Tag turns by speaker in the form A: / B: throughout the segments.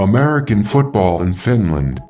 A: American football in Finland.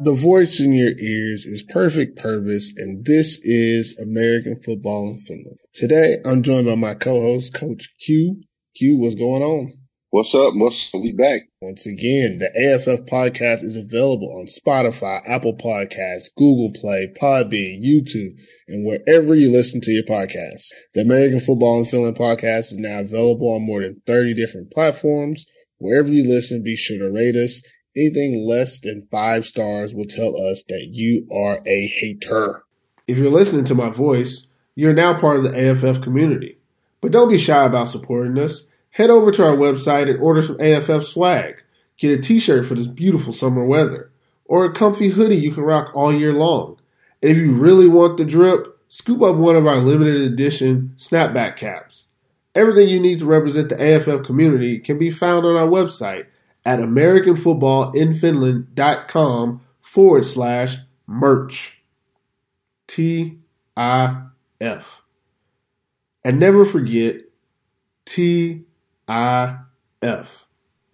B: The voice in your ears is Perfect Pervis, and this is American Football in Finland. Today, I'm joined by my co-host, Coach Q. Q, what's going on?
C: What's up? What's we back?
B: Once again, the AFF podcast is available on Spotify, Apple Podcasts, Google Play, Podbean, YouTube, and wherever you listen to your podcasts. The American Football and Finland podcast is now available on more than 30 different platforms. Wherever you listen, be sure to rate us. Anything less than five stars will tell us that you are a hater. If you're listening to my voice, you're now part of the AFF community. But don't be shy about supporting us. Head over to our website and order some AFF swag. Get a t-shirt for this beautiful summer weather, or a comfy hoodie you can rock all year long. And if you really want the drip, scoop up one of our limited edition snapback caps. Everything you need to represent the AFF community can be found on our website at AmericanFootballInFinland.com forward slash merch. T I F. And never forget T IF.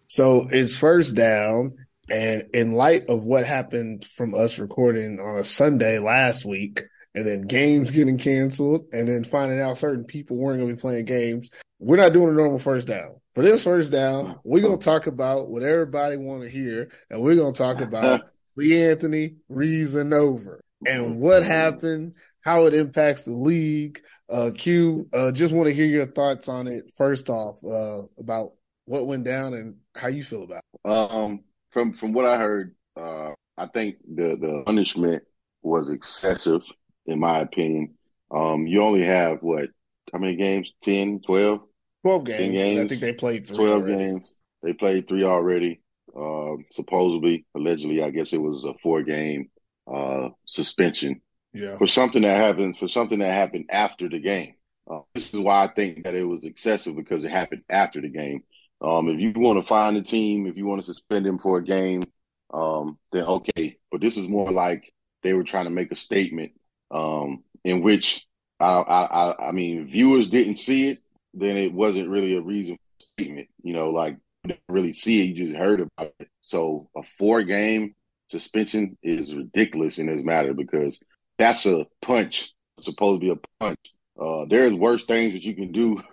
B: So it's first down. And in light of what happened from us recording on a Sunday last week, and then games getting canceled, and then finding out certain people weren't going to be playing games, we're not doing a normal first down. For this first down, we're going to talk about what everybody want to hear, and we're going to talk about Lee Anthony reason over and mm-hmm. what happened, how it impacts the league, uh, Q, uh, just want to hear your thoughts on it. First off, uh, about what went down and how you feel about it.
C: Um, from from what I heard, uh, I think the the punishment was excessive, in my opinion. Um, you only have what? How many games? 10, 12?
B: 12 games. games. I think they played three 12 already. games.
C: They played three already. Uh, supposedly, allegedly, I guess it was a four game uh, suspension for something that happens for something that happened after the game. Uh, this is why I think that it was excessive because it happened after the game. Um, if you want to find a team, if you want to suspend him for a game, um, then okay. But this is more like they were trying to make a statement um, in which I, I, I mean, viewers didn't see it, then it wasn't really a reason for statement. You know, like didn't really see it, you just heard about it. So a four game suspension is ridiculous in this matter because that's a punch. It's supposed to be a punch. Uh, there's worse things that you can do,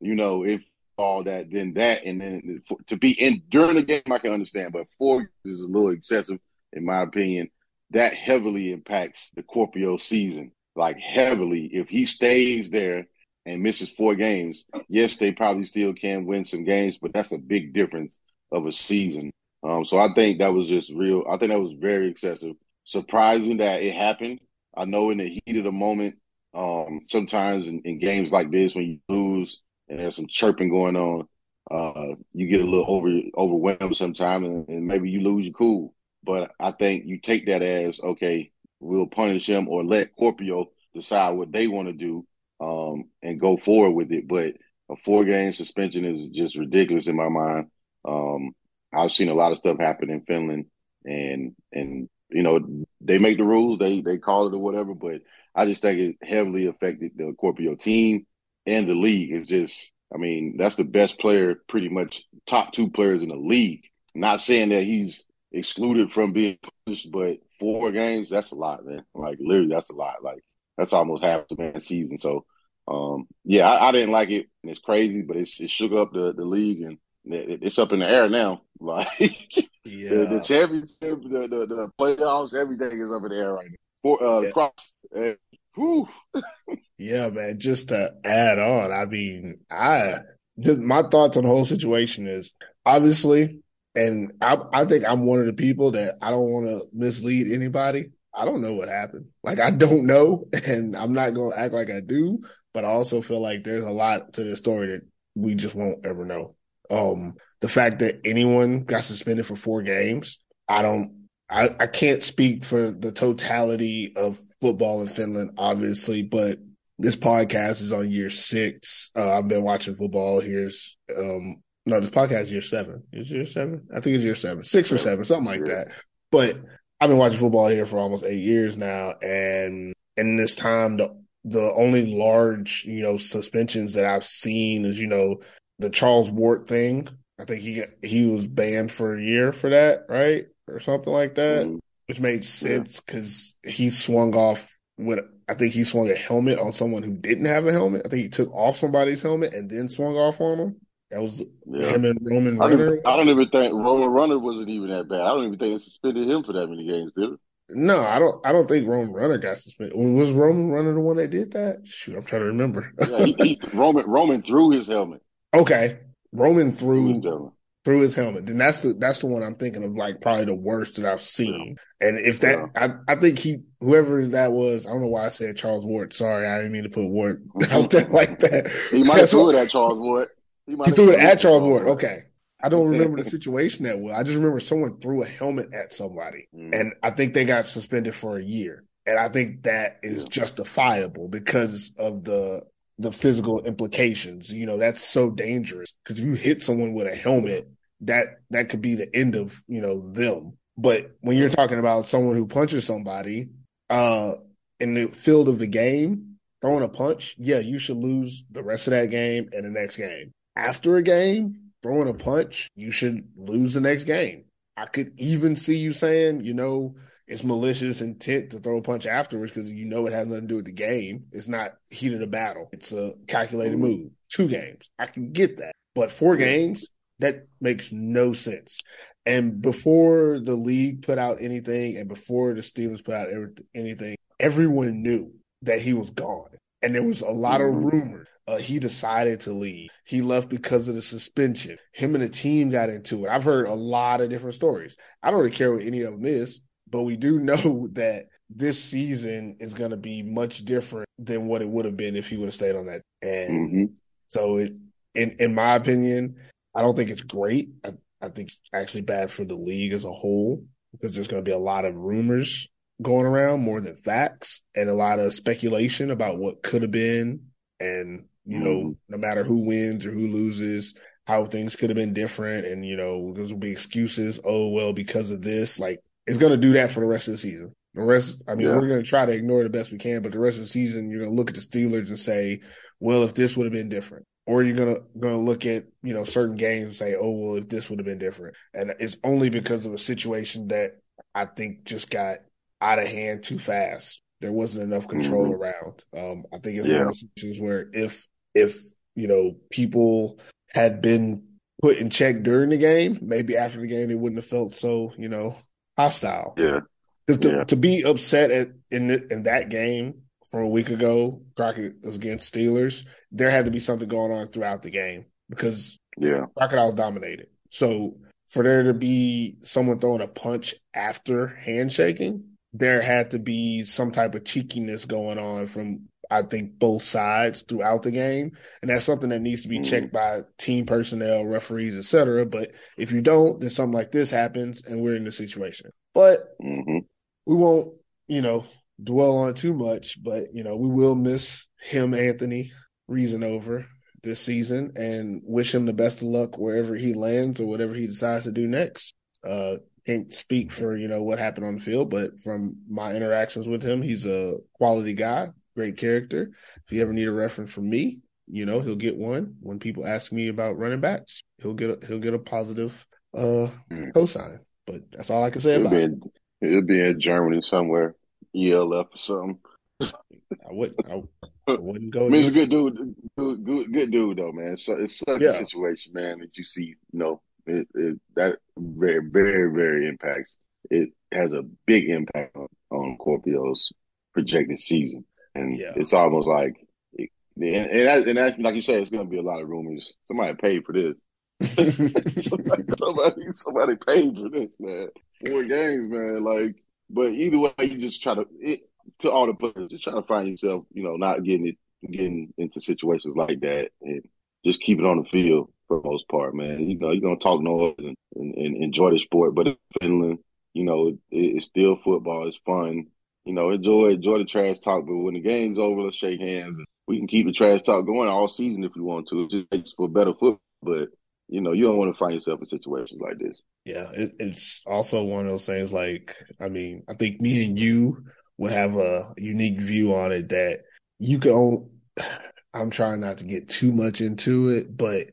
C: you know, if all that than that, and then for, to be in during the game, I can understand, but four is a little excessive, in my opinion. That heavily impacts the Kuopio season, like heavily. If he stays there and misses four games, yes, they probably still can win some games, but that's a big difference of a season. Um, so I think that was just real. I think that was very excessive. Surprising that it happened I know in the heat of the moment, um, sometimes in, in, games like this, when you lose and there's some chirping going on, uh, you get a little over overwhelmed sometimes, and, and, maybe you lose your cool. But I think you take that as okay, we'll punish him or let Kuopio decide what they want to do um, and go forward with it. But a four game suspension is just ridiculous in my mind. Um, I've seen a lot of stuff happen in Finland, and and you know, they make the rules, they they call it or whatever, but I just think it heavily affected the Kuopio team and the league. It's just, I mean, that's the best player, pretty much top two players in the league. Not saying that he's excluded from being punished, but four games, that's a lot, man. Like literally, that's a lot. Like that's almost half the man season. So, um, yeah, I, I, didn't like it, and it's crazy, but it's, it shook up the the league, and it's up in the air now. Like
B: yeah.
C: the, the, championship, the, the, the playoffs, everything is up in the air right now. For uh, yeah. cross, and,
B: yeah, man. Just to add on, I mean, I my thoughts on the whole situation is obviously, and I, I think I'm one of the people that I don't want to mislead anybody. I don't know what happened. Like I don't know, and I'm not gonna act like I do. But I also feel like there's a lot to the story that we just won't ever know. Um, the fact that anyone got suspended for four games, I don't, I, I can't speak for the totality of football in Finland, obviously, but this podcast is on year six. Uh, I've been watching football. Here's, um, no, this podcast is year seven. Is year seven? I think it's year seven, six or seven, something like that. But I've been watching football here for almost eight years now, and in this time, the the only large, you know, suspensions that I've seen is, you know, the Charles Ward thing. I think he he was banned for a year for that, right? Or something like that, mm-hmm. which made sense because yeah. he swung off with I think he swung a helmet on someone who didn't have a helmet. I think he took off somebody's helmet and then swung off on him. That was yeah. him and Roman
C: I
B: Runner.
C: I don't even think Roman Runner wasn't even that bad. I don't even think they suspended him for that many games, did it?
B: No, I don't. I don't think Roman Runner got suspended. Was Roman Runner the one that did that? Shoot, I'm trying to remember.
C: yeah, he, he, Roman Roman threw his helmet.
B: Okay, Roman threw through his helmet. And that's the that's the one I'm thinking of, like probably the worst that I've seen. Yeah. And if that, yeah. I, I think he, whoever that was, I don't know why I said Charles Ward. Sorry, I didn't mean to put Ward out there like that.
C: He might have threw it at Charles Ward.
B: He, he threw it at Charles Ward. Okay. I don't remember the situation that well. I just remember someone threw a helmet at somebody, mm. and I think they got suspended for a year. And I think that is justifiable because of the the physical implications. You know, that's so dangerous because if you hit someone with a helmet, that that could be the end of you know them. But when you're talking about someone who punches somebody uh, in the field of the game, throwing a punch, yeah, you should lose the rest of that game and the next game. After a game, throwing a punch, you should lose the next game. I could even see you saying, you know, it's malicious intent to throw a punch afterwards because you know it has nothing to do with the game. It's not heat of the battle. It's a calculated mm-hmm. move. Two games. I can get that. But four games, that makes no sense. And before the league put out anything and before the Steelers put out anything, everyone knew that he was gone. And there was a lot of mm-hmm. rumors. Uh, he decided to leave. He left because of the suspension. Him and the team got into it. I've heard a lot of different stories. I don't really care what any of them is, but we do know that this season is going to be much different than what it would have been if he would have stayed on that. And mm-hmm. so, it, in in my opinion, I don't think it's great. I, I think it's actually bad for the league as a whole because there's going to be a lot of rumors going around more than facts and a lot of speculation about what could have been. And, you mm. know, mm-hmm. no matter who wins or who loses, how things could have been different. And, you know, there will be excuses. Oh, well, because of this, like it's going to do that for the rest of the season. The rest, I mean, yeah. we're going to try to ignore the best we can, but the rest of the season, you're going to look at the Steelers and say, well, if this would have been different, or you're gonna gonna look at you know certain games and say, oh well, if this would have been different, and it's only because of a situation that I think just got out of hand too fast. There wasn't enough control mm-hmm. around. Um, I think it's yeah. one of those situations where if if you know people had been put in check during the game, maybe after the game they wouldn't have felt so you know hostile.
C: Yeah,
B: because to, yeah. to be upset at in the, in that game from a week ago, Crockett was against Steelers, there had to be something going on throughout the game because
C: yeah,
B: Crocodiles dominated. So for there to be someone throwing a punch after handshaking, there had to be some type of cheekiness going on from I think both sides throughout the game, and that's something that needs to be mm-hmm. checked by team personnel, referees, etc. But if you don't, then something like this happens, and we're in the situation. But mm-hmm. we won't, you know, dwell on too much, but you know, we will miss him, Anthony Reasnover this season, and wish him the best of luck wherever he lands or whatever he decides to do next. Uh, can't speak for you know what happened on the field, but from my interactions with him, he's a quality guy, great character. If you ever need a reference from me, you know he'll get one. When people ask me about running backs, he'll get a, he'll get a positive uh mm. cosign. But that's all I can say
C: it'll
B: about
C: be in, it. It'll be in Germany somewhere. ELF or something.
B: I would I, I wouldn't go.
C: I mean, he's a good dude, good, good, good dude though, man. So it's such yeah. a situation, man, that you see, you know, it, it, that very, very, very impacts. It has a big impact on, on Kuopio's projected season, and yeah. it's almost like, and and, and that, like you said, it's going to be a lot of rumors. Somebody paid for this. somebody, somebody, somebody paid for this, man. Four games, man. Like but either way, you just try to it, to all the players, just try to find yourself, you know, not getting it, getting into situations like that, and just keep it on the field for the most part, man. You know, you're gonna talk noise and, and, and enjoy the sport, but in Finland, you know, it, it's still football. It's fun. You know, enjoy enjoy the trash talk, but when the game's over, let's shake hands. We can keep the trash talk going all season if you want to. It just makes for better football, but you know, you don't want to find yourself in situations like this.
B: Yeah, it, it's also one of those things. Like, I mean, I think me and you would have a unique view on it that you can. I'm trying not to get too much into it, but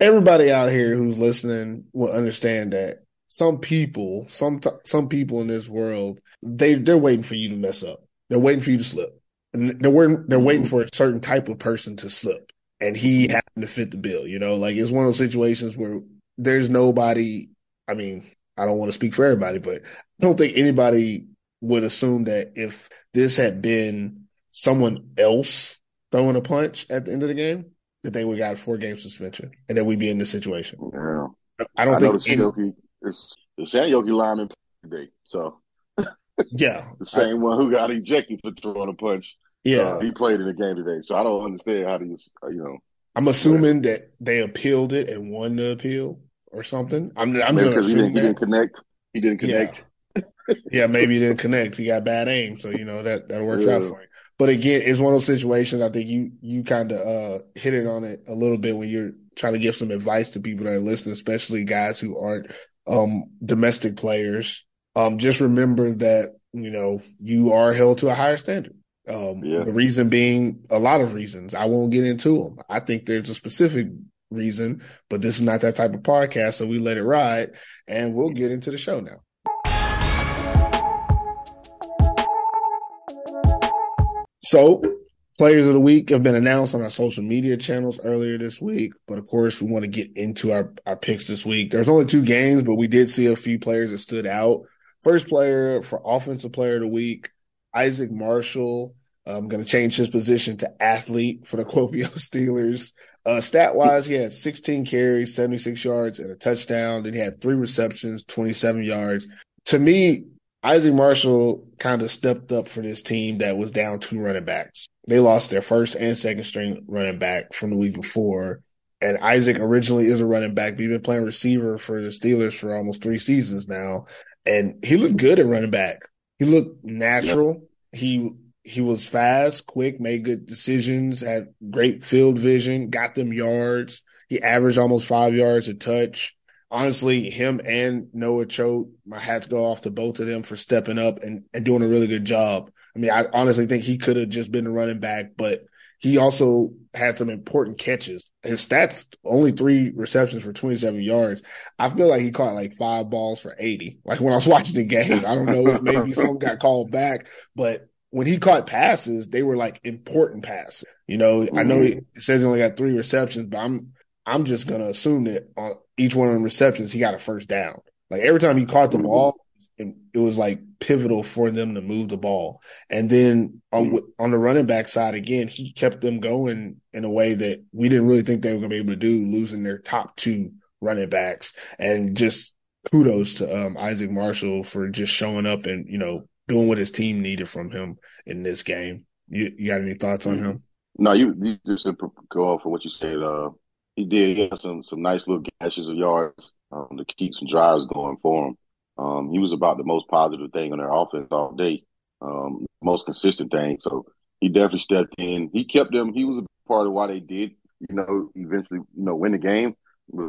B: everybody out here who's listening will understand that some people, some some people in this world, they they're waiting for you to mess up. They're waiting for you to slip. And they're waiting, they're waiting for a certain type of person to slip, and he happened to fit the bill. You know, like it's one of those situations where there's nobody. I mean, I don't want to speak for everybody, but I don't think anybody would assume that if this had been someone else throwing a punch at the end of the game, that they would have got a four game suspension and that we'd be in this situation.
C: Yeah.
B: I don't
C: I
B: think
C: know the
B: any-
C: Seinäjoki, it's the Seinäjoki lineman today. So
B: yeah,
C: the same one who got ejected for throwing a punch.
B: yeah.
C: uh, he played in the game today. So I don't understand how do you, you know,
B: I'm assuming that they appealed it and won the appeal or something. I'm I'm
C: maybe
B: going to
C: because he didn't, he didn't connect. He didn't
B: Yeah.
C: connect.
B: Yeah, maybe he didn't connect. He got bad aim, so you know that that works out for him. But again, it's one of those situations. I think you you kind of uh, hit it on it a little bit when you're trying to give some advice to people that are listening, especially guys who aren't um, domestic players. Um, just remember that you know you are held to a higher standard. Um,
C: Yeah.
B: The reason being a lot of reasons. I won't get into them. I think there's a specific reason, but this is not that type of podcast, so we let it ride, and we'll get into the show now. So, players of the week have been announced on our social media channels earlier this week. But of course, we want to get into our, our picks this week. There's only two games, but we did see a few players that stood out. First player for Offensive Player of the Week, Isaac Marshall. I'm going to change his position to athlete for the Kuopio Steelers. Uh, stat wise, he had 16 carries, 76 yards, and a touchdown. Then he had three receptions, 27 yards. To me, Isaac Marshall kind of stepped up for this team that was down two running backs. They lost their first and second string running back from the week before. And Isaac originally is a running back, but he's been playing receiver for the Steelers for almost three seasons now. And he looked good at running back. He looked natural. He he was fast, quick, made good decisions, had great field vision, got them yards. He averaged almost five yards a touch honestly, him and Noah Choate, my hats go off to both of them for stepping up and, and doing a really good job. I mean, I honestly think he could have just been a running back, but he also had some important catches. His stats only three receptions for 27 yards. I feel like he caught like five balls for 80. Like when I was watching the game, I don't know if maybe some got called back, but when he caught passes, they were like important passes. You know, I know mm-hmm. he says he only got three receptions, but I'm I'm just gonna assume that on each one of them receptions, he got a first down. Like every time he caught the ball, it, it was like pivotal for them to move the ball. And then on on the running back side again, he kept them going in a way that we didn't really think they were gonna be able to do, losing their top two running backs. And just kudos to um, Isaac Marshall for just showing up and you know doing what his team needed from him in this game. You, you got any thoughts on him?
C: No, you, you just go off of what you said. Uh, he did he had some some nice little gashes of yards um, to keep some drives going for him. Um, he was about the most positive thing on their offense all day, um, most consistent thing. So he definitely stepped in. He kept them. He was a part of why they did, you know, eventually, you know, win the game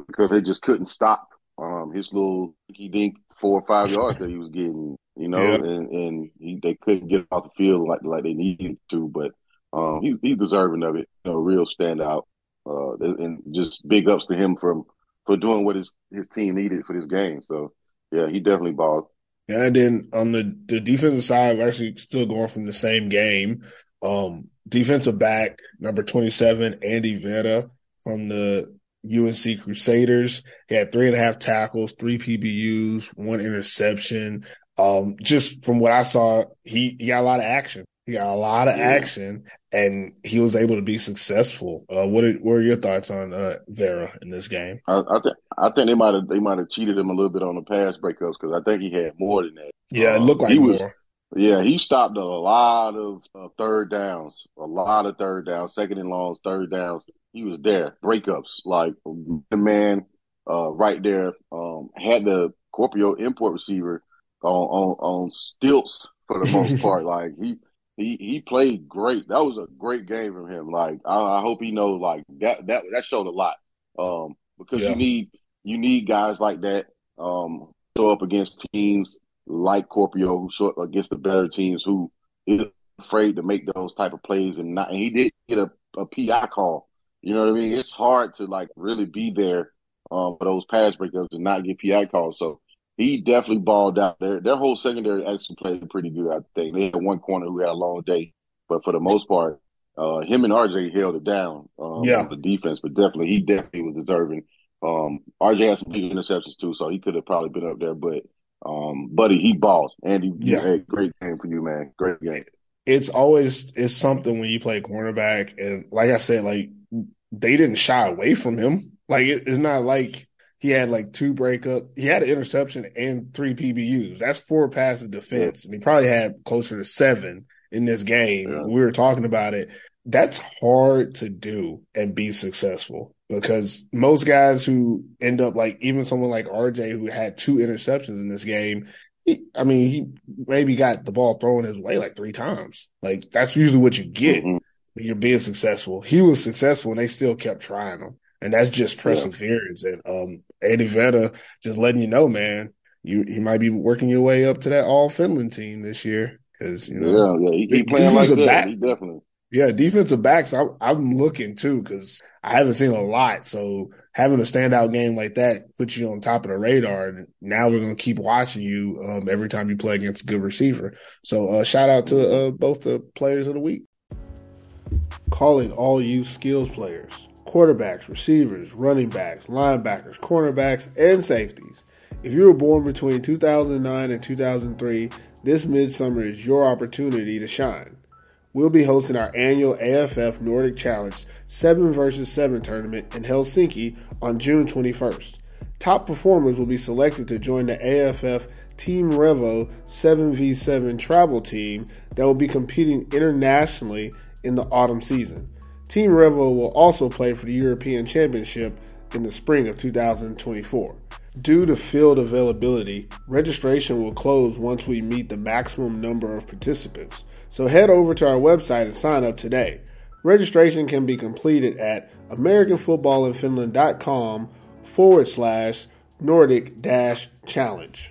C: because they just couldn't stop um, his little he dink four or five yards that he was getting, you know,
B: Yeah.
C: and and he, they couldn't get off the field like like they needed to, but. Um, he, he's deserving of it. You know, real standout. Uh, and just big ups to him for for doing what his his team needed for this game. So yeah, he definitely balled.
B: Yeah, and then on the, the defensive side, we're actually still going from the same game. Um, defensive back number 27, Andy Vera from the UNC Crusaders. He had three and a half tackles, three PBUs, one interception. Um, just from what I saw, he, he got a lot of action. He got a lot of
C: Yeah.
B: action and he was able to be successful. Uh, what are, what are your thoughts on, uh, Vera in this game?
C: I, I think I think they might have they might have cheated him a little bit on the pass breakups because I think he had more than that.
B: Yeah, it
C: Um,
B: looked like
C: he was- Yeah, he stopped a lot of uh, third downs, a lot of third downs, second and longs, third downs. He was there, breakups like the man uh, right there um, had the Scorpio import receiver on on, on stilts for the most part. Like he he he played great. That was a great game from him. Like I, I hope he knows like that that that showed a lot um, because
B: Yeah.
C: you need you need guys like that um, show up against teams like Kuopio, who short against the better teams, who is afraid to make those type of plays, and not. And he did get a, a PI call. You know what I mean? It's hard to like really be there um, for those pass breakups and not get PI calls. So he definitely balled out. Their their whole secondary actually played pretty good. I think they had one corner who had a long day, but for the most part, uh, him and RJ held it down. Um,
B: Yeah.
C: the defense, but definitely he definitely was deserving. Um, RJ had some big interceptions too, so he could have probably been up there. But um, buddy, he balls. Andy,
B: Yeah.
C: hey, great game for you, man. Great game.
B: it's always it's something when you play cornerback and like I said, like they didn't shy away from him. Like it, it's not like he had like two breakup. He had an interception and three PBUs. That's four passes defense, and he probably had closer to seven in this game.
C: Yeah.
B: We were talking about it. That's hard to do and be successful because most guys who end up like even someone like RJ who had two interceptions in this game, he, I mean, he maybe got the ball thrown his way like three times. Like that's usually what you get
C: Mhm.
B: when you're being successful. He was successful and they still kept trying him. And that's just perseverance. And um Eddie Vetta just letting you know, man, you he might be working your way up to that all Finland team this year. Cause you know,
C: yeah, yeah, he, he playing like that.
B: back-
C: He definitely.
B: yeah, defensive backs, I'm, I'm looking too because I haven't seen a lot. So having a standout game like that puts you on top of the radar. And now we're going to keep watching you um, every time you play against a good receiver. So uh, shout out to uh, both the players of the week. Calling all you skills players, quarterbacks, receivers, running backs, linebackers, cornerbacks, and safeties. If you were born between 2009 and 2003, this midsummer is your opportunity to shine. We'll be hosting our annual AFF Nordic Challenge 7 vs 7 tournament in Helsinki on June 21st. Top performers will be selected to join the AFF Team Revo 7v7 travel team that will be competing internationally in the autumn season. Team Revo will also play for the European Championship in the spring of 2024. Due to field availability, registration will close once we meet the maximum number of participants. So head over to our website and sign up today. Registration can be completed at AmericanFootballinFinland.com forward slash Nordic dash challenge.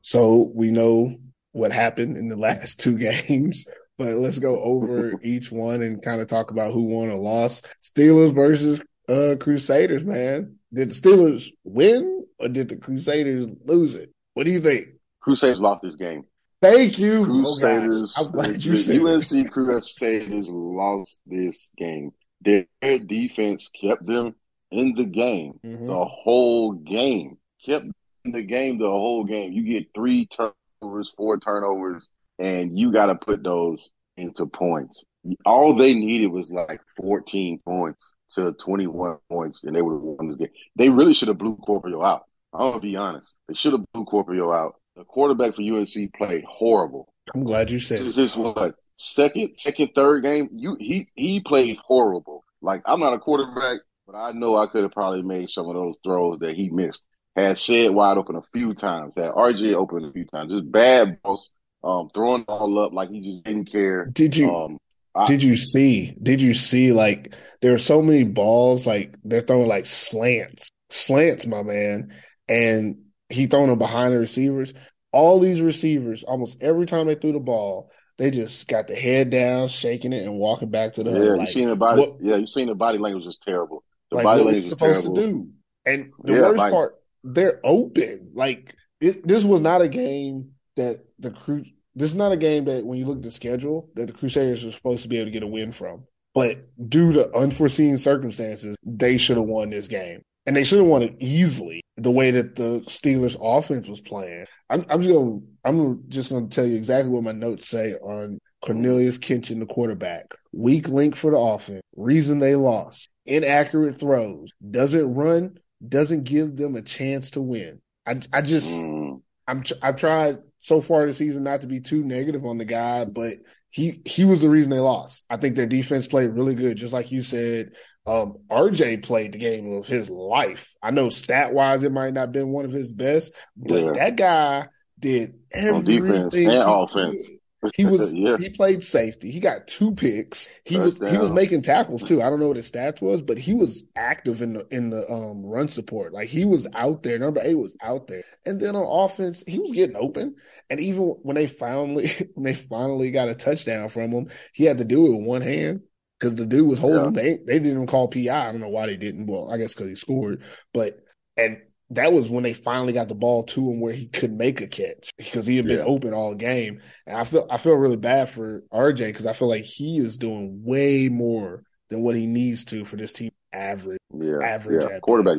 B: So we know what happened in the last two games, but let's go over each one and kind of talk about who won or lost. Steelers versus uh Crusaders, man. Did the Steelers win or did the Crusaders lose it? What do you think?
C: Crusaders lost this game.
B: Thank you.
C: Crusaders,
B: oh. I'm glad you
C: the
B: said.
C: UNC Crusaders lost this game. Their defense kept them in the game
B: Mhm.
C: the whole game. Kept in the game the whole game. You get three turnovers, four turnovers, and you got to put those into points. All they needed was like 14 points to 21 points, and they would have won this game. They really should have blew Kuopio out. I'm gonna be honest. They should have blew Kuopio out. The quarterback for UNC played horrible.
B: I'm glad you said
C: This is what second, second, third game. You he he played horrible. Like I'm not a quarterback, but I know I could have probably made some of those throws that he missed. Had said wide open a few times. Had RJ open a few times. Just bad balls. Um, throwing it all up like he just didn't care.
B: Did you
C: Um, I,
B: did you see did you see like there are so many balls like they're throwing like slants slants my man and he throwing them behind the receivers all these receivers almost every time they threw the ball they just got the head down shaking it and walking back to the
C: yeah,
B: huddle
C: you seen the body.
B: what-
C: yeah, you seen the body language is terrible. The
B: like
C: body
B: what
C: language is
B: supposed
C: terrible.
B: to do and the
C: Yeah,
B: worst
C: like-
B: part they're open like it, this was not a game that the crew this is not a game that when you look at the schedule that the crusaders were supposed to be able to get a win from but due to unforeseen circumstances they should have won this game. And they should have won it easily the way that the steelers offense was playing. I'm, I'm just gonna i'm just gonna tell you exactly what my notes say on cornelius kitchen the quarterback. Weak link for the offense. Reason they lost. Inaccurate throws. Doesn't run. Doesn't give them a chance to win. I, I just
C: Mm.
B: I'm I've tried so far this season not to be too negative on the guy, but he he was the reason they lost. I think their defense played really good, just like you said. Um, RJ played the game of his life. I know stat wise, it might not have been one of his best, but
C: Yeah.
B: that guy did
C: On
B: everything
C: defense and offense.
B: He was
C: Yeah.
B: he played safety. He got two picks. He was he was making tackles too. I don't know what his stats was, but he was active in the in the um run support. Like he was out there. Number eight was out there. And then on offense, he was getting open. And even when they finally when they finally got a touchdown from him, he had to do it with one hand because the dude was holding
C: Yeah.
B: They they didn't even call PI. I don't know why they didn't. Well, I guess because he scored. But and that was when they finally got the ball to him where he could make a catch because he had been
C: Yeah.
B: open all game. And I feel I feel really bad for RJ because I feel like he is doing way more than what he needs to for this team average.
C: Yeah,
B: Average
C: yeah.
B: at
C: Quarterback,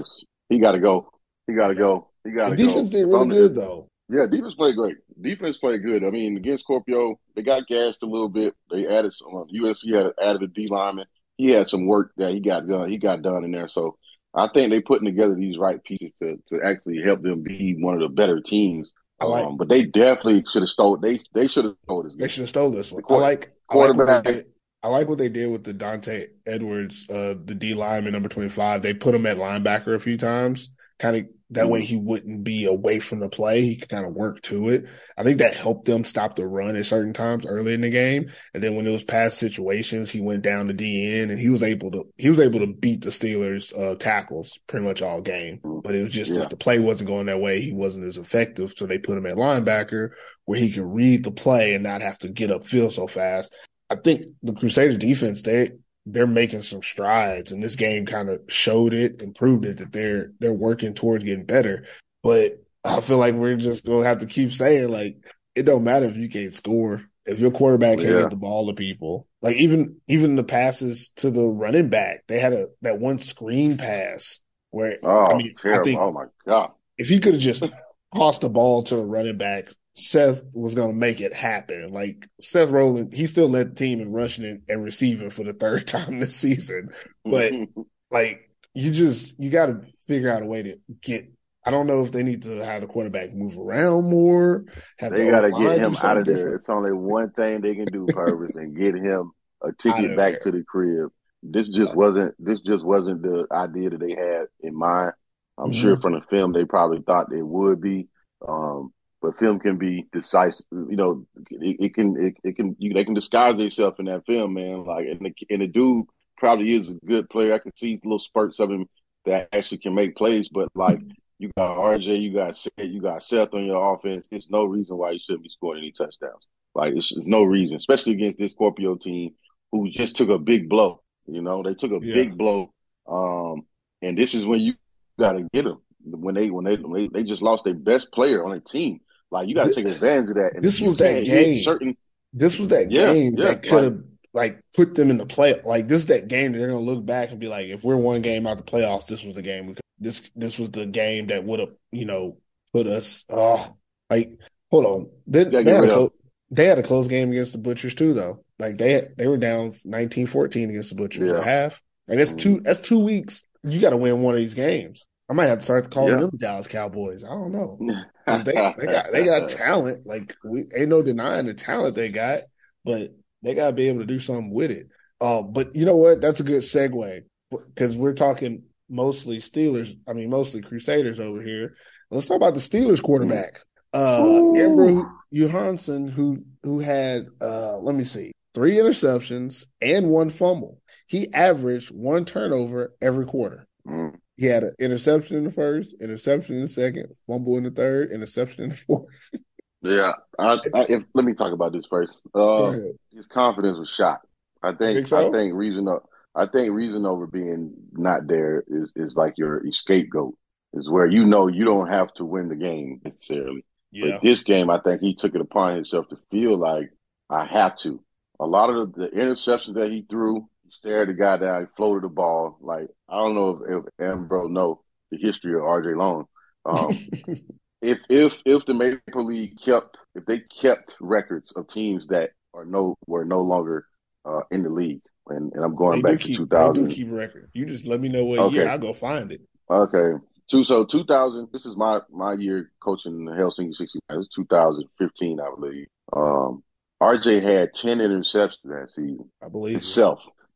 C: he got to go. He got to go. He got to go.
B: defense did really
C: Um,
B: good though.
C: Yeah, defense played great. Defense played good. I mean, against Scorpio, they got gassed a little bit. They added some. USC had added a D lineman. He had some work that he got done. He got done in there. So I think they're putting together these right pieces to to actually help them be one of the better teams.
B: I like-
C: um, but they definitely should have stole. They they should have stole this
B: They should have stole this one.
C: Quarter-
B: I like I like what they did. I like what they did with the Dante Edwards, uh, the D lineman number twenty five. They put him at linebacker a few times, kind of that way he wouldn't be away from the play. He could kind of work to it. I think that helped them stop the run at certain times early in the game. And then when it was past situations, he went down to DN and he was able to he was able to beat the Steelers uh, tackles pretty much all game. But it was just
C: Yeah.
B: if the play wasn't going that way, he wasn't as effective. So they put him at linebacker where he could read the play and not have to get upfield so fast. I think the Crusaders defense, they they're making some strides and this game kind of showed it and proved it that they're they're working towards getting better. But I feel like we're just gonna have to keep saying like it don't matter if you can't score. If your quarterback can't
C: Yeah.
B: get the ball to people. Like even even the passes to the running back, they had a that one screen pass where
C: Oh,
B: I mean I think
C: oh my god!
B: if he could have just tossed the ball to a running back, Seth was going to make it happen. Like Seth Rowland, he still led the team in rushing and, and receiving for the third time this season. But like you just you got to figure out a way to get. I don't know if they need to have the quarterback move around more. Have
C: they got to get him out of there.
B: different.
C: It's only one thing they can do, Purvis, and get him a ticket back to the crib. This just wasn't. This just wasn't the idea that they had in mind. I'm
B: Mhm.
C: sure from the film they probably thought they would be. Um, but film can be decisive. You know, it, it can. It, it can. You, they can disguise themselves in that film, man. Like, and the, and the dude probably is a good player. I can see little spurts of him that actually can make plays. But like, you got RJ, you got Seth, you got Seth on your offense. There's no reason why you shouldn't be scoring any touchdowns. Like, it's, there's no reason, especially against this Scorpio team who just took a big blow. You know, they took a
B: Yeah.
C: big blow. Um, and this is when you got to get them when they when they when they, they just lost their best player on their team. Like, you got to take advantage of that. And
B: this was that game.
C: Certain
B: This was that
C: Yeah,
B: game
C: yeah,
B: that could have like put them in the play. Like this is that game that they're gonna look back and be like, if we're one game out the playoffs, this was the game. We could, this this was the game that would have you know put us. Oh, like hold on. Then
C: Gotta
B: they had, a close, they had a close game against the Butchers too, though. Like they they were down 19-14 against the Butchers
C: Yeah.
B: at half, and that's mm-hmm. two that's two weeks. You got to win one of these games. I might have to start calling
C: Yeah.
B: them Dallas Cowboys. I don't know. they, they got they got talent. Like we ain't no denying the talent they got, but they gotta be able to do something with it. Um, but you know what? That's a good segue because we're talking mostly Steelers. I mean, mostly Crusaders over here. Let's talk about the Steelers quarterback, uh,
C: Ooh.
B: Amber Johansson, who who had uh, let me see, three interceptions and one fumble. He averaged one turnover every quarter.
C: Mm.
B: He had an interception in the first, interception in the second, fumble in the third, interception in the fourth.
C: Yeah, I, I, if, let me talk about this first. Uh, his confidence was shot. I think.
B: think so?
C: I think reason. o- I think Reasnover being not there is is like your scapegoat. Is where you know you don't have to win the game necessarily.
B: Yeah.
C: But this game, I think he took it upon himself to feel like I have to. A lot of the, the interceptions that he threw, he stared the guy down, floated the ball. Like I don't know if, if Ambrose know the history of RJ Long. Um, if if if the Maple League kept if they kept records of teams that are no were no longer uh, in the league, and, and I'm going
B: they
C: back to
B: keep,
C: two
B: they do keep record. You just let me know what
C: Okay.
B: year. I'll go find it.
C: Okay, two so two thousand. This is my my year coaching the Helsinki 69. This is 2015, I believe. Um, RJ had 10 interceptions that season
B: I believe it.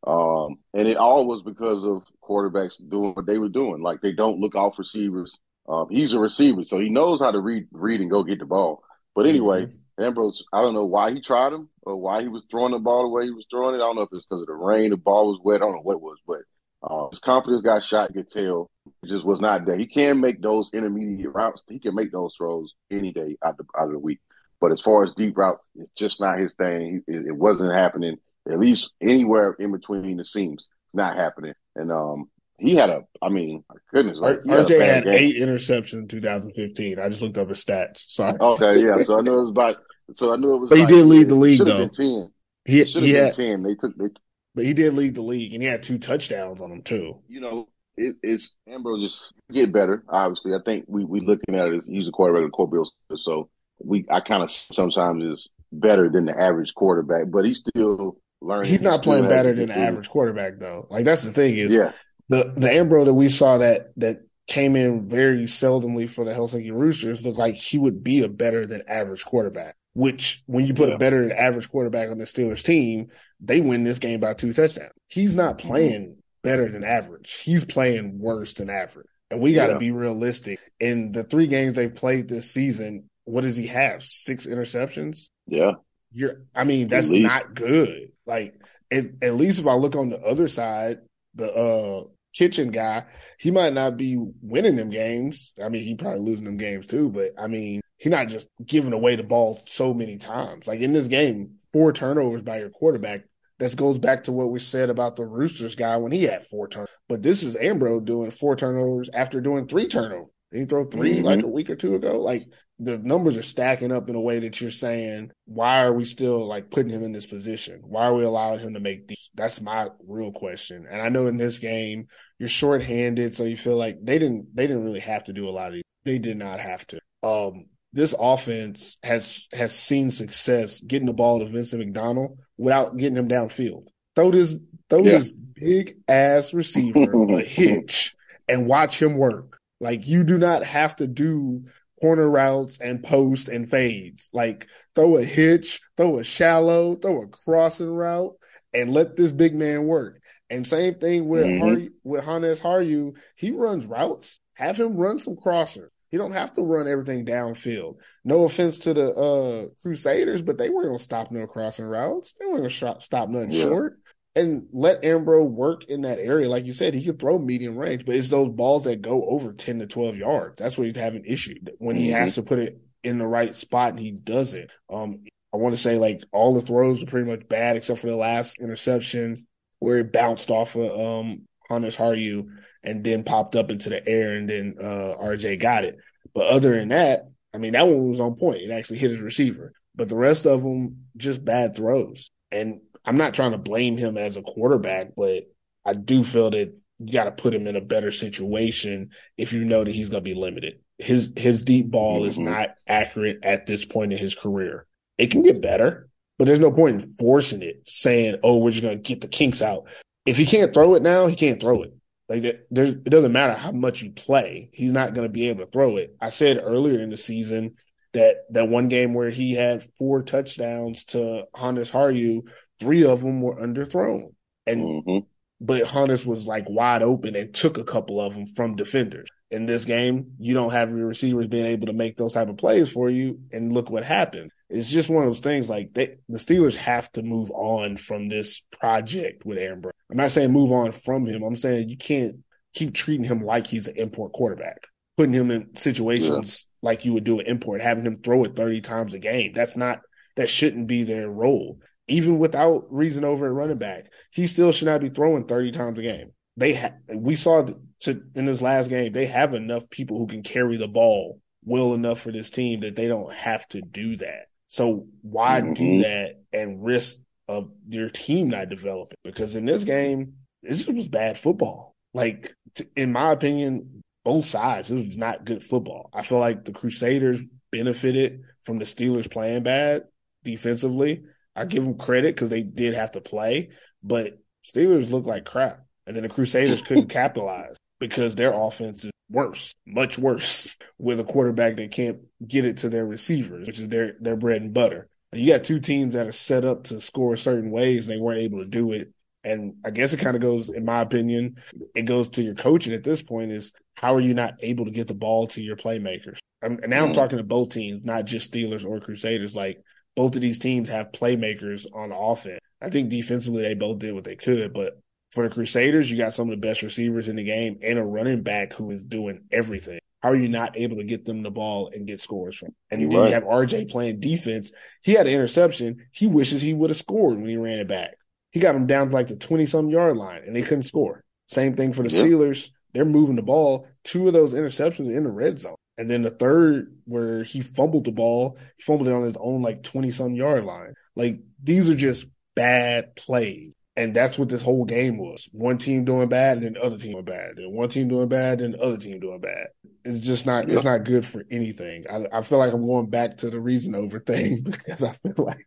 C: Um, and it all was because of quarterbacks doing what they were doing. Like they don't look off receivers. Um, he's a receiver, so he knows how to read, read and go get the ball. But anyway, Ambrose, I don't know why he tried him or why he was throwing the ball the way he was throwing it. I don't know if it's because of the rain, the ball was wet. I don't know what it was, but uh, his confidence got shot. You could tell it just was not there. He can make those intermediate routes. He can make those throws any day out, the, out of the week. But as far as deep routes, it's just not his thing. It, it wasn't happening. At least anywhere in between the seams, it's not happening. And um, he had a, I mean, goodness, like
B: RJ had, had eight interceptions in 2015. I just looked up his stats. Sorry.
C: Okay, yeah. So I knew it was about. So I knew it was.
B: But he did lead the league though.
C: Ten.
B: He should have
C: been
B: had,
C: ten. They took. They,
B: but he did lead the league, and he had two touchdowns on him too.
C: You know, it, it's Ambrose just get better. Obviously, I think we we looking at it as he's a quarterback of Core Bills, so we I kind of sometimes is better than the average quarterback, but he's still learning.
B: He's not playing better than the average quarterback though. Like that's the thing is, yeah, the the Ambrose that we saw that that came in very seldomly for the Helsinki Roosters looked like he would be a better than average quarterback. Which, when you put yeah. a better than average quarterback on the Steelers team, they win this game by two touchdowns. He's not mm-hmm. playing better than average. He's playing worse than average. And we got to yeah. be realistic. In the three games they've played this season, what does he have? Six interceptions?
C: Yeah.
B: You're, I mean, that's not good. Like, it, at least if I look on the other side, the uh kitchen guy, he might not be winning them games. I mean, he probably losing them games too, but I mean, he's not just giving away the ball so many times. Like in this game, four turnovers by your quarterback. That goes back to what we said about the Roosters guy when he had four turnovers. But this is Ambrose doing four turnovers after doing three turnovers. Did he throw 3 mm-hmm. like a week or two ago? Like the numbers are stacking up in a way that you're saying, why are we still like putting him in this position? Why are we allowing him to make these? That's my real question. And I know in this game, you're shorthanded, so you feel like they didn't they didn't really have to do a lot of these. They did not have to. Um, this offense has has seen success getting the ball to Vincent McDonald without getting him downfield. Throw this throw yeah. this big ass receiver a hitch and watch him work. Like you do not have to do corner routes and post and fades. Like throw a hitch, throw a shallow, throw a crossing route, and let this big man work. And same thing with mm-hmm. Har- with Hannes Harju. He runs routes. Have him run some crossers. He don't have to run everything downfield. No offense to the uh, Crusaders, but they weren't gonna stop no crossing routes. They weren't gonna stop nothing yeah. short. And let Ambrose work in that area. Like you said, he could throw medium range, but it's those balls that go over 10 to 12 yards. That's where he's having issue. When mm-hmm. he has to put it in the right spot and he doesn't. Um, I want to say like all the throws were pretty much bad except for the last interception where it bounced off of um Hannes Harju and then popped up into the air and then uh RJ got it. But other than that, I mean that one was on point. It actually hit his receiver. But the rest of them just bad throws. And I'm not trying to blame him as a quarterback, but I do feel that you got to put him in a better situation if you know that he's going to be limited. His his deep ball mm-hmm. is not accurate at this point in his career. It can get better, but there's no point in forcing it, saying, "Oh, we're just going to get the kinks out." If he can't throw it now, he can't throw it. Like there's, it doesn't matter how much you play, he's not going to be able to throw it. I said earlier in the season that that one game where he had four touchdowns to Hannes Harju, three of them were underthrown, and mm-hmm. but Hannes was like wide open and took a couple of them from defenders. In this game, you don't have your receivers being able to make those type of plays for you, and look what happened it's just one of those things like they, the Steelers have to move on from this project with Aaron Brown. I'm not saying move on from him. I'm saying you can't keep treating him like he's an import quarterback, putting him in situations yeah. like you would do an import, having him throw it 30 times a game. That's not, that shouldn't be their role. Even without Reasnover at running back, he still should not be throwing 30 times a game. They ha- we saw to, in this last game, they have enough people who can carry the ball well enough for this team that they don't have to do that. So why mm-hmm. do that and risk of your team not developing? Because in this game, this was bad football. Like t- in my opinion, both sides, this was not good football. I feel like the Crusaders benefited from the Steelers playing bad defensively. I give them credit because they did have to play, but Steelers look like crap. And then the Crusaders couldn't capitalize because their offense is worse, much worse, with a quarterback that can't get it to their receivers, which is their their bread and butter. And you got two teams that are set up to score certain ways, and they weren't able to do it. And I guess it kind of goes, in my opinion, it goes to your coaching at this point is how are you not able to get the ball to your playmakers? I'm, and now I'm mm. talking to both teams, not just Steelers or Crusaders. Like both of these teams have playmakers on offense. I think defensively they both did what they could, but for the Crusaders, you got some of the best receivers in the game and a running back who is doing everything. How are you not able to get them the ball and get scores from? And
C: You're
B: then
C: right.
B: you have RJ playing defense. He had an interception. He wishes he would have scored when he ran it back. He got them down to like the 20 some yard line and they couldn't score. Same thing for the
C: Yeah.
B: Steelers. They're moving the ball. Two of those interceptions in the red zone. And then the third where he fumbled the ball, he fumbled it on his own like 20 some yard line. Like these are just bad plays. And that's what this whole game was. One team doing bad and then the other team doing bad. And one team doing bad and the other team doing bad. It's just not it's not good for anything. I, I feel like I'm going back to the Reasnover thing because I feel like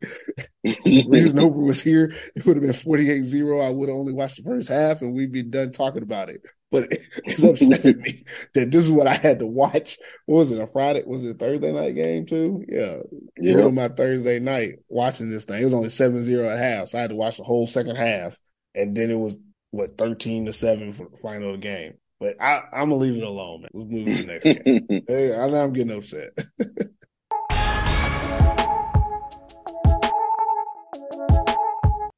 B: if Reasnover was here, it would have been 48-0. I would have only watched the first half and we'd be done talking about it. But it, it's upsetting me that this is what I had to watch. What was it, a Friday? Was it a Thursday night game too? Yeah.
C: Yeah.
B: My Thursday night watching this thing. It was only 7-0 at half. So I had to watch the whole second half. And then it was what 13 to 7 for the final of the game. But I, I'm gonna leave it alone, man. Let's move to the next game. Hey, I know I'm getting upset.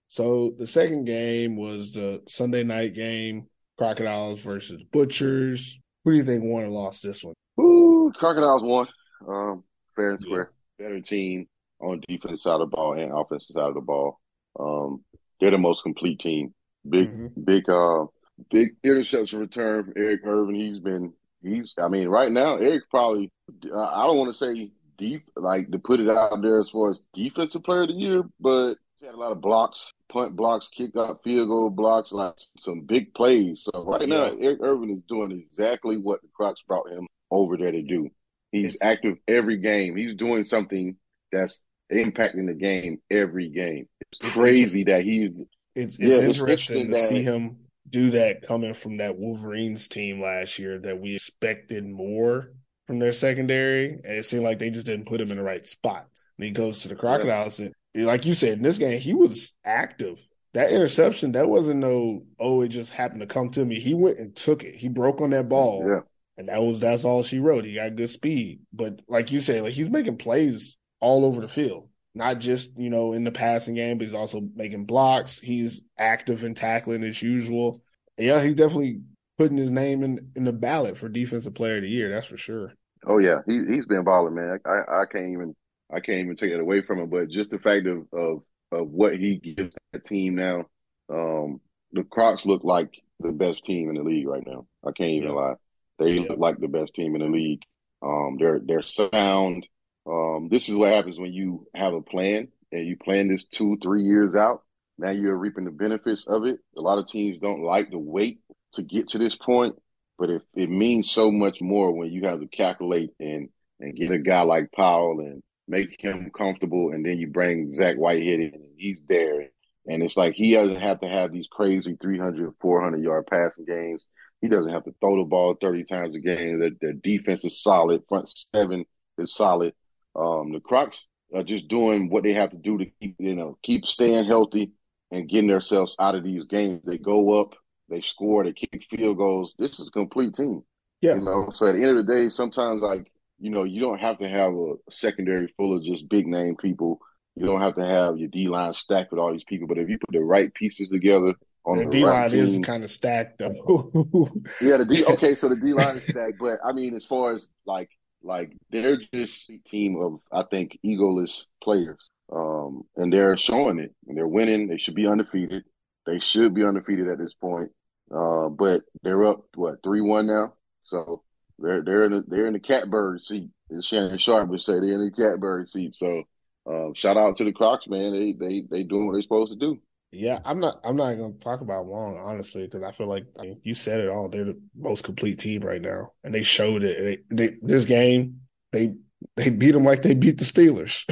B: so the second game was the Sunday night game, Crocodiles versus Butchers. Who do you think won or lost this one?
C: Ooh, Crocodiles won. Um, fair and square. Better team on the defensive side of the ball and offensive side of the ball. Um, they're the most complete team. Big,
B: Mhm.
C: big, uh, big interception return Eric Irvin. He's been, he's, I mean, right now, Eric probably, uh, I don't want to say deep, like to put it out there as far as defensive player of the year, but he had a lot of blocks, punt blocks, kick out field goal blocks, like some big plays. So right now, Eric Irvin is doing exactly what the Crocs brought him over there to do. He's active every game. He's doing something that's impacting the game every game. It's
B: It's-
C: crazy that he's
B: It's it's
C: Yeah,
B: interesting
C: interesting
B: to see him do that coming from that Wolverines team last year that we expected more from their secondary, and it seemed like they just didn't put him in the right spot. And he goes to the Crocodiles, and like you said, in this game, he was active. That interception, that wasn't no, oh, it just happened to come to me. He went and took it. He broke on that ball.
C: yeah.
B: And that was that's all she wrote. He got good speed. But like you said, like he's making plays all over the field. Not just, you know, in the passing game, but he's also making blocks. He's active and tackling as usual. Yeah, he's definitely putting his name in in the ballot for defensive player of the year, that's for sure.
C: Oh yeah, he he's been balling, man. I, I can't even I can't even take it away from him. But just the fact of of of what he gives the team now, um, the Crocs look like the best team in the league right now. I can't even
B: Yeah.
C: lie. They
B: Yeah.
C: look like the best team in the league. Um, they're they're sound. Um, this is what happens when you have a plan and you plan this two three years out. Now you're reaping the benefits of it. A lot of teams don't like to wait to get to this point, but if it means so much more when you have to calculate and and get a guy like Powell and make him comfortable, and then you bring Zach Whitehead in and he's there, and it's like he doesn't have to have these crazy 300, 400 yard passing games. He doesn't have to throw the ball 30 times a game. Their, their defense is solid. Front seven is solid. Um, the Crocs are just doing what they have to do to keep, you know, keep staying healthy and getting themselves out of these games. They go up, they score, they kick field goals. This is a complete team.
B: Yeah.
C: You know, so at the end of the day, sometimes like, you know, you don't have to have a secondary full of just big name people. You don't have to have your D line stacked with all these people. But if you put the right pieces together on
B: The
C: the
B: D
C: right
B: line is kind of stacked though.
C: yeah, the D. Okay, so the D line is stacked, but I mean, as far as like, like they're just a team of I think egoless players, um, and they're showing it, and they're winning. They should be undefeated. They should be undefeated at this point, uh, but they're up what three one now, so they're they're in the, they're in the catbird seat. Shannon Sharpe would say, they're in the catbird seat. So, um, shout out to the Crocs, man. They they they doing what they're supposed to do.
B: Yeah, I'm not. I'm not going to talk about long, honestly, because I feel like I mean, you said it all. They're the most complete team right now, and they showed it. They, they, this game, they they beat them like they beat the Steelers.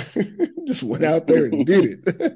B: Just went out there and did it.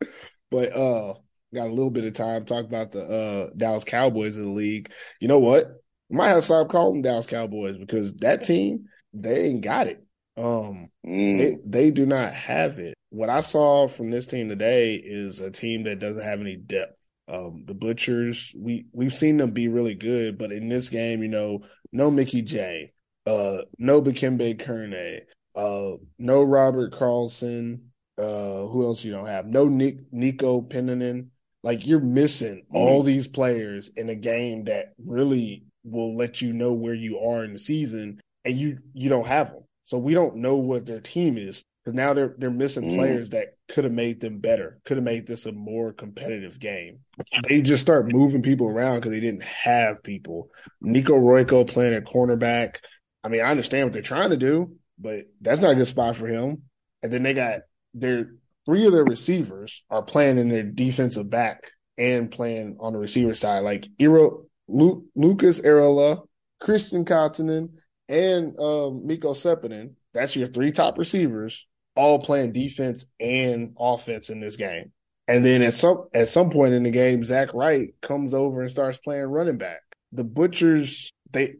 B: but uh, got a little bit of time talk about the uh Dallas Cowboys in the league. You know what? We might have to stop calling them Dallas Cowboys because that team they ain't got it. Um,
C: Mm.
B: they they do not have it. What I saw from this team today is a team that doesn't have any depth. Um, the Butchers, we we've seen them be really good, but in this game, you know, no Mickey J, uh, no Dikembe Curne, uh, no Robert Carlson. Uh, who else you don't have? No Nick Nico Pennanen. Like you're missing mm-hmm. all these players in a game that really will let you know where you are in the season, and you you don't have them. So we don't know what their team is because now they're they're missing mm. players that could have made them better, could have made this a more competitive game. They just start moving people around because they didn't have people. Nico Royko playing at cornerback. I mean, I understand what they're trying to do, but that's not a good spot for him. And then they got their three of their receivers are playing in their defensive back and playing on the receiver side, like Iro, Lu, Lucas Erola, Christian Catalon, and um, Miko Sepinen. That's your three top receivers all playing defense and offense in this game. And then at some at some point in the game, Zach Wright comes over and starts playing running back. The Butchers they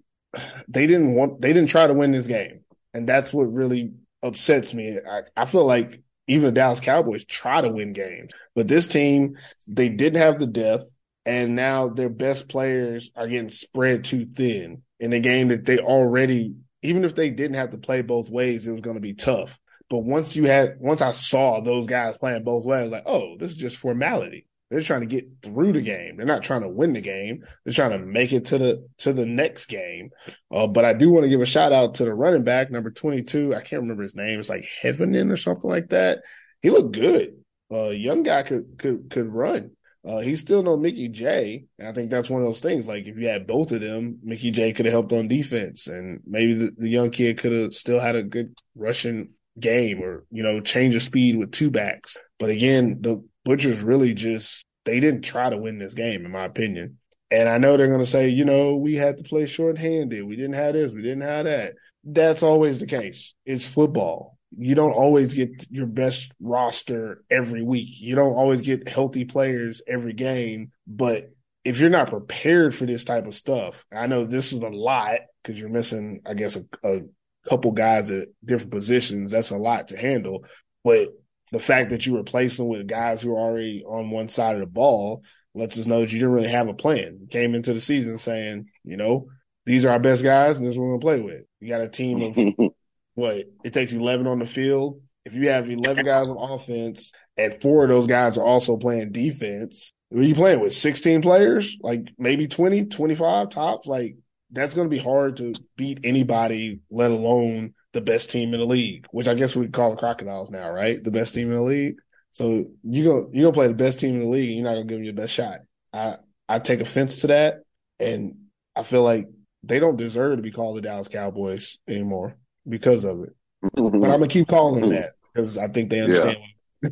B: they didn't want they didn't try to win this game, and that's what really upsets me. I, I feel like even the Dallas Cowboys try to win games, but this team they didn't have the depth, and now their best players are getting spread too thin in a game that they already even if they didn't have to play both ways, it was going to be tough. But once you had, once I saw those guys playing both ways, like, oh, this is just formality. They're trying to get through the game. They're not trying to win the game. They're trying to make it to the to the next game. Uh, but I do want to give a shout out to the running back, number twenty two. I can't remember his name. It's like Heavenin or something like that. He looked good. Uh, young guy could could could run. Uh, he's still no Mickey J. And I think that's one of those things. Like if you had both of them, Mickey J could have helped on defense, and maybe the, the young kid could have still had a good rushing game or, you know, change of speed with two backs. But again, the Butchers really just, they didn't try to win this game, in my opinion. And I know they're going to say, you know, we had to play shorthanded. We didn't have this. We didn't have that. That's always the case. It's football. You don't always get your best roster every week. You don't always get healthy players every game. But if you're not prepared for this type of stuff, I know this was a lot because you're missing, I guess, a, a couple guys at different positions, that's a lot to handle. But the fact that you replace them with guys who are already on one side of the ball lets us know that you didn't really have a plan. You came into the season saying, you know, these are our best guys and this is what we're going to play with. You got a team of what? It takes 11 on the field. If you have 11 guys on offense and four of those guys are also playing defense, what are you playing with? 16 players? Like maybe 20, 25 tops? Like that's going to be hard to beat anybody, let alone the best team in the league, which I guess we call the Crocodiles now, right? The best team in the league. So you go you gonna play the best team in the league, and you're not gonna give them your best shot. I I take offense to that, and I feel like they don't deserve to be called the Dallas Cowboys anymore because of it. Mm-hmm. but I'm gonna keep calling them mm-hmm. that because I think they understand. Yeah.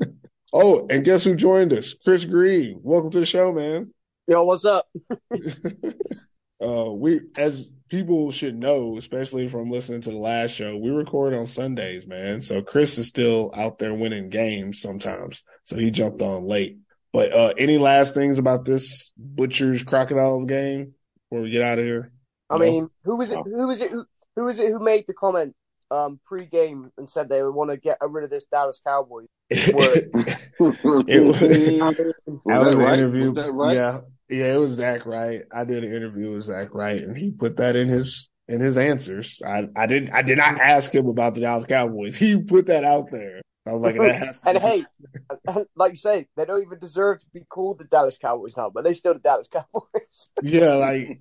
B: oh, and guess who joined us? Chris Green. Welcome to the show, man.
D: Yo, what's up?
B: Uh, we as people should know, especially from listening to the last show, we record on Sundays, man. So Chris is still out there winning games sometimes. So he jumped on late. But uh, any last things about this Butchers Crocodiles game before we get out of here?
D: I no? mean, who was it? Who was it? Who, who was it who made the comment um, pre-game and said they want to get rid of this Dallas Cowboys? it
B: was, that was an interview. Right? Yeah, yeah, it was Zach Wright. I did an interview with Zach Wright, and he put that in his in his answers. I, I didn't I did not ask him about the Dallas Cowboys. He put that out there. I was like,
D: and hey, like you say, they don't even deserve to be called the Dallas Cowboys now, but they still the Dallas Cowboys.
B: yeah, like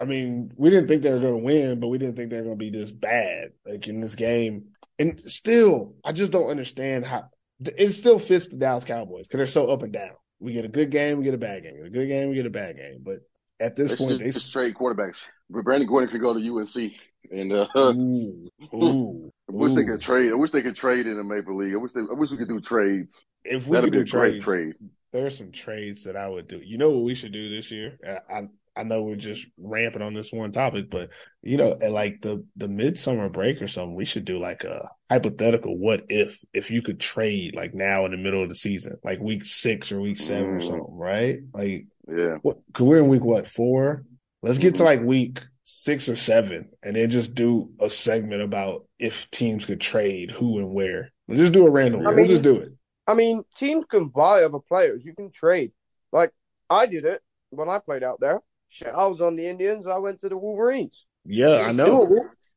B: I mean, we didn't think they were going to win, but we didn't think they were going to be this bad, like in this game. And still, I just don't understand how it still fits the Dallas Cowboys because they're so up and down. We get a good game, we get a bad game. A good game, we get a bad game. But at this point,
C: they trade quarterbacks. But Brandon Gordon could go to UNC, and uh, ooh, ooh, I wish ooh. they could trade. I wish they could trade in the Maple League. I wish they, I wish we could do trades.
B: If we That'd could do trades, trade. There are some trades that I would do. You know what we should do this year? I, I know we're just ramping on this one topic, but you know, at like the the midsummer break or something, we should do like a hypothetical what if if you could trade like now in the middle of the season, like week six or week seven mm. or something, right? Like
C: yeah,
B: what cause we're in week what, four? Let's get to mm-hmm. like week six or seven and then just do a segment about if teams could trade who and where. Let's just do a random. I mean, we'll just do it.
D: I mean, teams can buy other players. You can trade. Like I did it when I played out there. Shit, I was on the Indians. I went to the Wolverines.
B: Yeah, I know.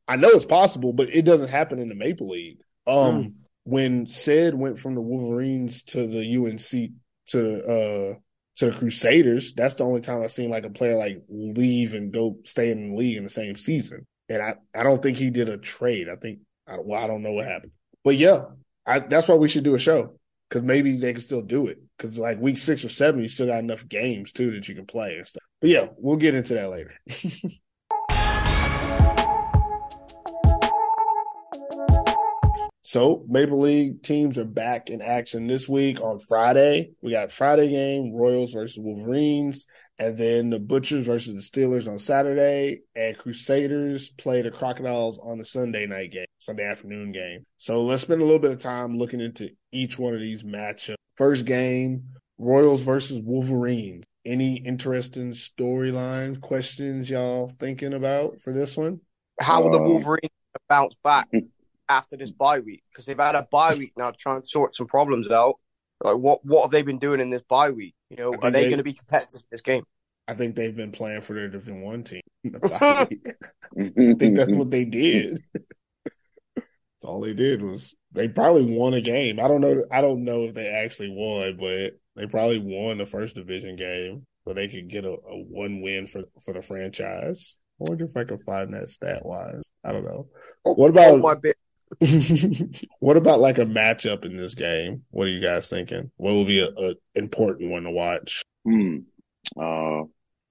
B: I know it's possible, but it doesn't happen in the Maple League. Um, mm. when Ced went from the Wolverines to the UNC to uh to the Crusaders, that's the only time I've seen like a player like leave and go stay in the league in the same season. And I, I don't think he did a trade. I think I, well, I don't know what happened. But yeah, I, that's why we should do a show because maybe they can still do it. Because like week six or seven, you still got enough games too that you can play and stuff. But yeah, we'll get into that later. So Maple League teams are back in action this week on Friday. We got Friday game, Royals versus Wolverines, and then the Butchers versus the Steelers on Saturday, and Crusaders play the Crocodiles on the Sunday night game, Sunday afternoon game. So let's spend a little bit of time looking into each one of these matchups. First game, Royals versus Wolverines. Any interesting storylines, questions y'all thinking about for this one?
D: How will the um, Wolverines bounce back? after this bye week because they've had a bye week now trying to sort some problems out. Like what what have they been doing in this bye week? You know, are they, they going to be competitive in this game?
B: I think they've been playing for their Division One team. I think that's what they did. that's all they did was they probably won a game. I don't know. I don't know if they actually won, but they probably won the first division game, so they could get a, a one win for for the franchise. I wonder if I can find that stat wise. I don't know. What about oh, my bit? what about like a matchup in this game? What are you guys thinking? What will be an important one to watch?
C: Hmm. Uh,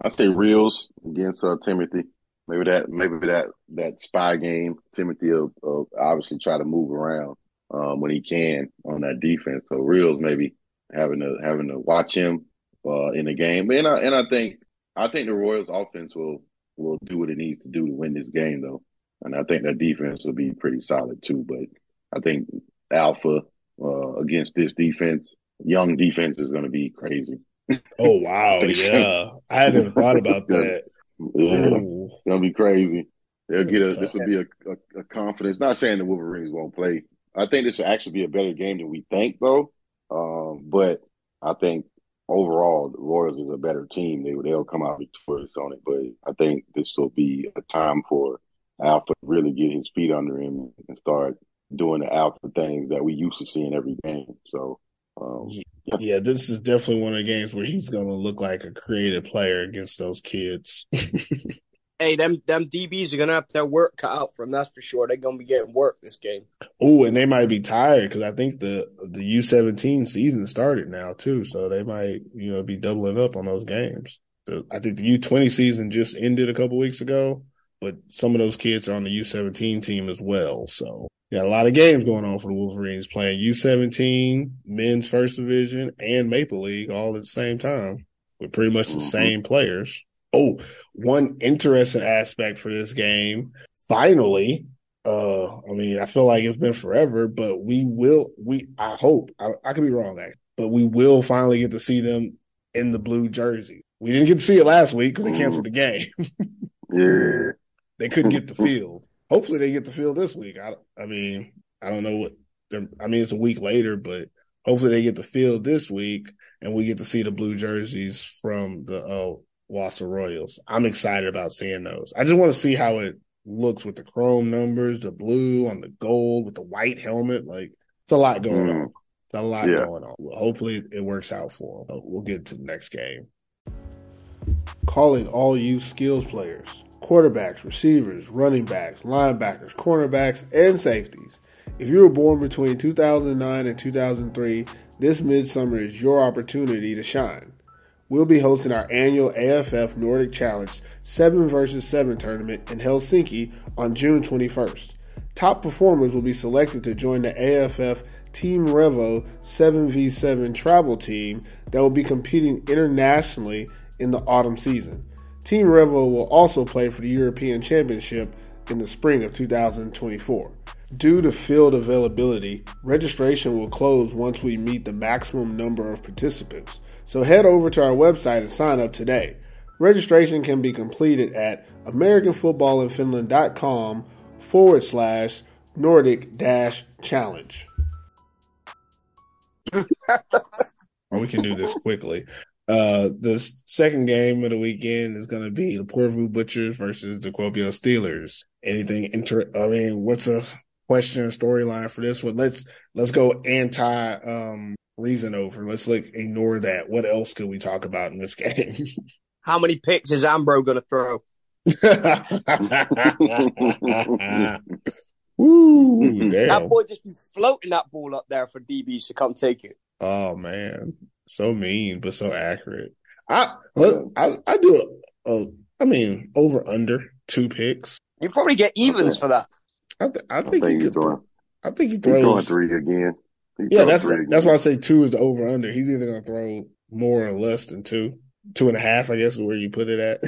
C: I say Reels against uh, Timothy. Maybe that, maybe that that spy game. Timothy will, will obviously try to move around um, when he can on that defense. So Reels maybe having to having to watch him uh, in the game. And I and I think I think the Royals offense will will do what it needs to do to win this game though and I think that defense will be pretty solid too. But I think Alpha uh, against this defense, young defense, is going to be crazy.
B: Oh wow, yeah, I hadn't thought about that.
C: Yeah, it's gonna be crazy. They'll get a. This will be a, a, a, confidence. Not saying the Wolverines won't play. I think this will actually be a better game than we think, though. Um, but I think overall, the Royals is a better team. They they'll come out victorious on it. But I think this will be a time for Alpha really get his feet under him and start doing the alpha things that we used to see in every game. So, um,
B: yeah. yeah, this is definitely one of the games where he's going to look like a creative player against those kids.
D: hey, them them DBs are going to have their work cut out for them. That's for sure. They're going to be getting work this game.
B: Oh, and they might be tired because I think the the U seventeen season started now too, so they might you know be doubling up on those games. The, I think the U twenty season just ended a couple weeks ago but some of those kids are on the U17 team as well. So got a lot of games going on for the Wolverines playing U17, men's first division, and Maple League all at the same time with pretty much the mm-hmm. same players. Oh, one interesting aspect for this game, finally, uh, I mean, I feel like it's been forever, but we will, we, I hope, I, I could be wrong, that, but we will finally get to see them in the blue jersey. We didn't get to see it last week because they canceled the game.
C: yeah.
B: They couldn't get the field. Hopefully, they get the field this week. I, I mean, I don't know what. I mean, it's a week later, but hopefully they get the field this week, and we get to see the blue jerseys from the uh, Vaasa Royals. I'm excited about seeing those. I just want to see how it looks with the chrome numbers, the blue on the gold with the white helmet. Like it's a lot going mm. on. It's a lot yeah. going on. Hopefully it works out for them. We'll get to the next game. Calling all you skills players quarterbacks, receivers, running backs, linebackers, cornerbacks, and safeties. If you were born between 2009 and 2003, this midsummer is your opportunity to shine. We'll be hosting our annual AFF Nordic Challenge 7 vs 7 tournament in Helsinki on June 21st. Top performers will be selected to join the AFF Team Revo 7v7 travel team that will be competing internationally in the autumn season. Team Revo will also play for the European Championship in the spring of 2024. Due to field availability, registration will close once we meet the maximum number of participants. So head over to our website and sign up today. Registration can be completed at AmericanFootballinFinland.com forward slash Nordic dash challenge. we can do this quickly. Uh, the second game of the weekend is going to be the Porvoo Butchers versus the Kuopio Steelers. Anything inter? I mean, what's a question or storyline for this one? Let's let's go anti um Reasnover. Let's like ignore that. What else could we talk about in this game?
D: How many picks is Ambro going to throw?
B: Woo, damn.
D: That boy just be floating that ball up there for DBs to come take it.
B: Oh man, so mean but so accurate. I look, I, I do a, a, I mean over under two picks.
D: You probably get evens for that.
B: I, th- I
C: I
B: think,
C: think
B: he
C: he's
B: could.
C: throwing,
B: I think he
C: he's throwing three again.
B: Yeah, that's that's why I say two is the over under. He's either gonna throw more or less than two. Two and a half, I guess, is where you put it at.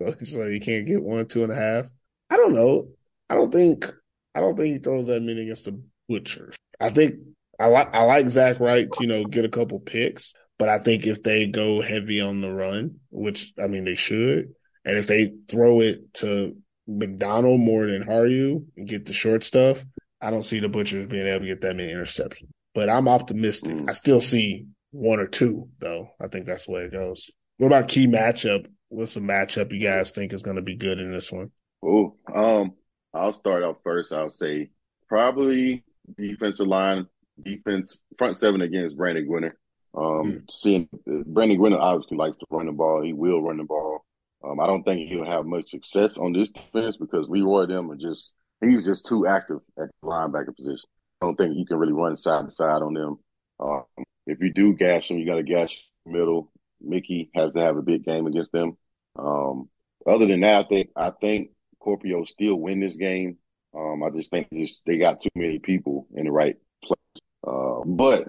B: so so you can't get one, two and a half. I don't know. I don't think I don't think he throws that many against the Butchers. I think I like I like Zach Wright to, you know, get a couple picks, but I think if they go heavy on the run, which I mean they should, and if they throw it to McDonald more than Haru and get the short stuff, I don't see the Butchers being able to get that many interceptions. But I'm optimistic.
C: Mm.
B: I still see one or two, though. I think that's the way it goes. What about key matchup? What's the matchup you guys think is going to be good in this one?
C: Oh, um, I'll start off first. I'll say probably defensive line, defense, front seven against Brandon Gwinner. Um,
B: Hmm.
C: seeing Brandon Gwinner obviously likes to run the ball. He will run the ball. Um, I don't think he'll have much success on this defense because Leroy them are just he's just too active at the linebacker position. I don't think you can really run side to side on them. Um, if you do gash them, you got to gash middle. Mickey has to have a big game against them. Um, other than that, I think I think Scorpio still win this game. Um, I just think just they got too many people in the right place. Uh, but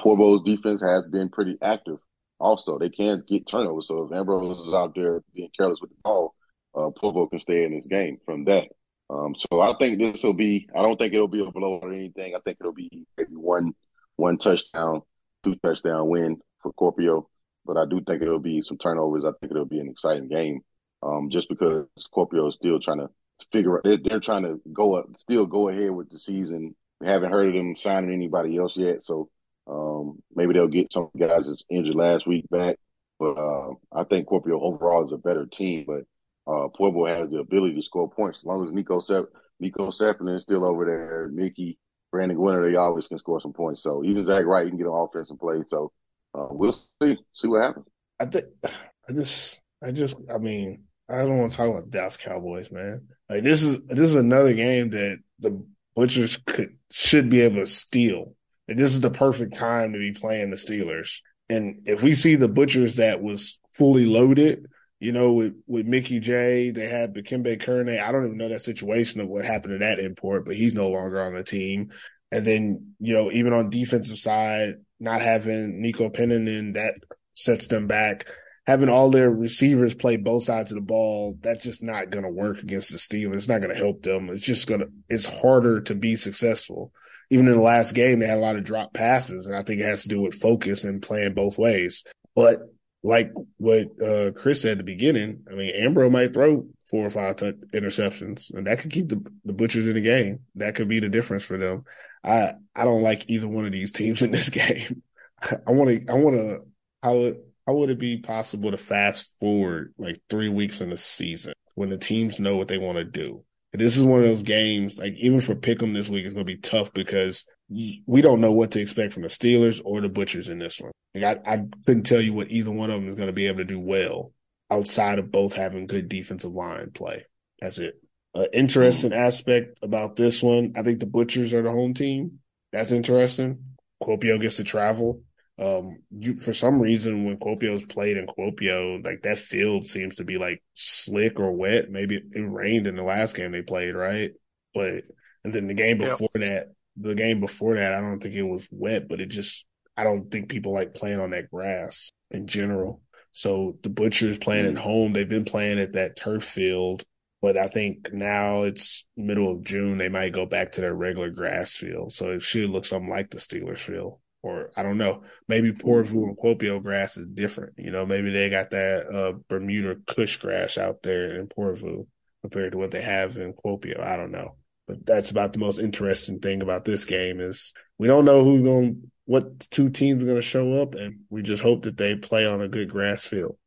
C: Porvoo's defense has been pretty active. Also, they can get turnovers. So if Ambrose is out there being careless with the ball, uh, Porvo can stay in this game from that. Um, so I think this will be. I don't think it'll be a blow or anything. I think it'll be maybe one one touchdown, two touchdown win for Kuopio. But I do think it'll be some turnovers. I think it'll be an exciting game. Um, just because Kuopio is still trying to figure out, they're, they're trying to go up, still go ahead with the season. We haven't heard of them signing anybody else yet, so um, maybe they'll get some guys that's injured last week back. But uh, I think Kuopio overall is a better team. But uh, Pueblo has the ability to score points as long as Nico Sep- Nico Zeppelin is still over there. Mickey, Brandon Gwinner, they always can score some points. So even Zach Wright can get an offensive play. So uh, we'll see, see what happens.
B: I think I just, I just, I mean, I don't want to talk about Dallas Cowboys, man. Like this is this is another game that the Butchers could should be able to steal. And this is the perfect time to be playing the Steelers. And if we see the Butchers that was fully loaded, you know, with with Mickey J, they had Dikembe Kerne. I don't even know that situation of what happened to that import, but he's no longer on the team. And then, you know, even on defensive side, not having Nico Pennanen, that sets them back. Having all their receivers play both sides of the ball, that's just not going to work against the Steelers. It's not going to help them. It's just going to, it's harder to be successful. Even in the last game, they had a lot of drop passes, and I think it has to do with focus and playing both ways. But like what uh, Chris said at the beginning, I mean, Ambro might throw four or five t- interceptions, and that could keep the, the Butchers in the game. That could be the difference for them. I I don't like either one of these teams in this game. I want to. I want to. How how would it be possible to fast forward like three weeks in the season when the teams know what they want to do? And this is one of those games. Like even for Pick'em this week, it's going to be tough because we don't know what to expect from the Steelers or the Butchers in this one. Like I, I couldn't tell you what either one of them is going to be able to do well outside of both having good defensive line play. That's it. An interesting aspect about this one, I think the Butchers are the home team. That's interesting. Kuopio gets to travel. Um, you for some reason when Kuopio's played in Kuopio, like that field seems to be like slick or wet. Maybe it, rained in the last game they played, right? But and then the game before that, the game before that, I don't think it was wet, but it just I don't think people like playing on that grass in general. So the Butchers playing at home, they've been playing at that turf field, but I think now it's middle of June, they might go back to their regular grass field. So it should look something like the Steelers field. Or I don't know, maybe Porvoo and Kuopio grass is different. You know, maybe they got that uh, Bermuda Kush grass out there in Porvoo compared to what they have in Kuopio. I don't know. But that's about the most interesting thing about this game is we don't know who's going what two teams are going to show up, and we just hope that they play on a good grass field.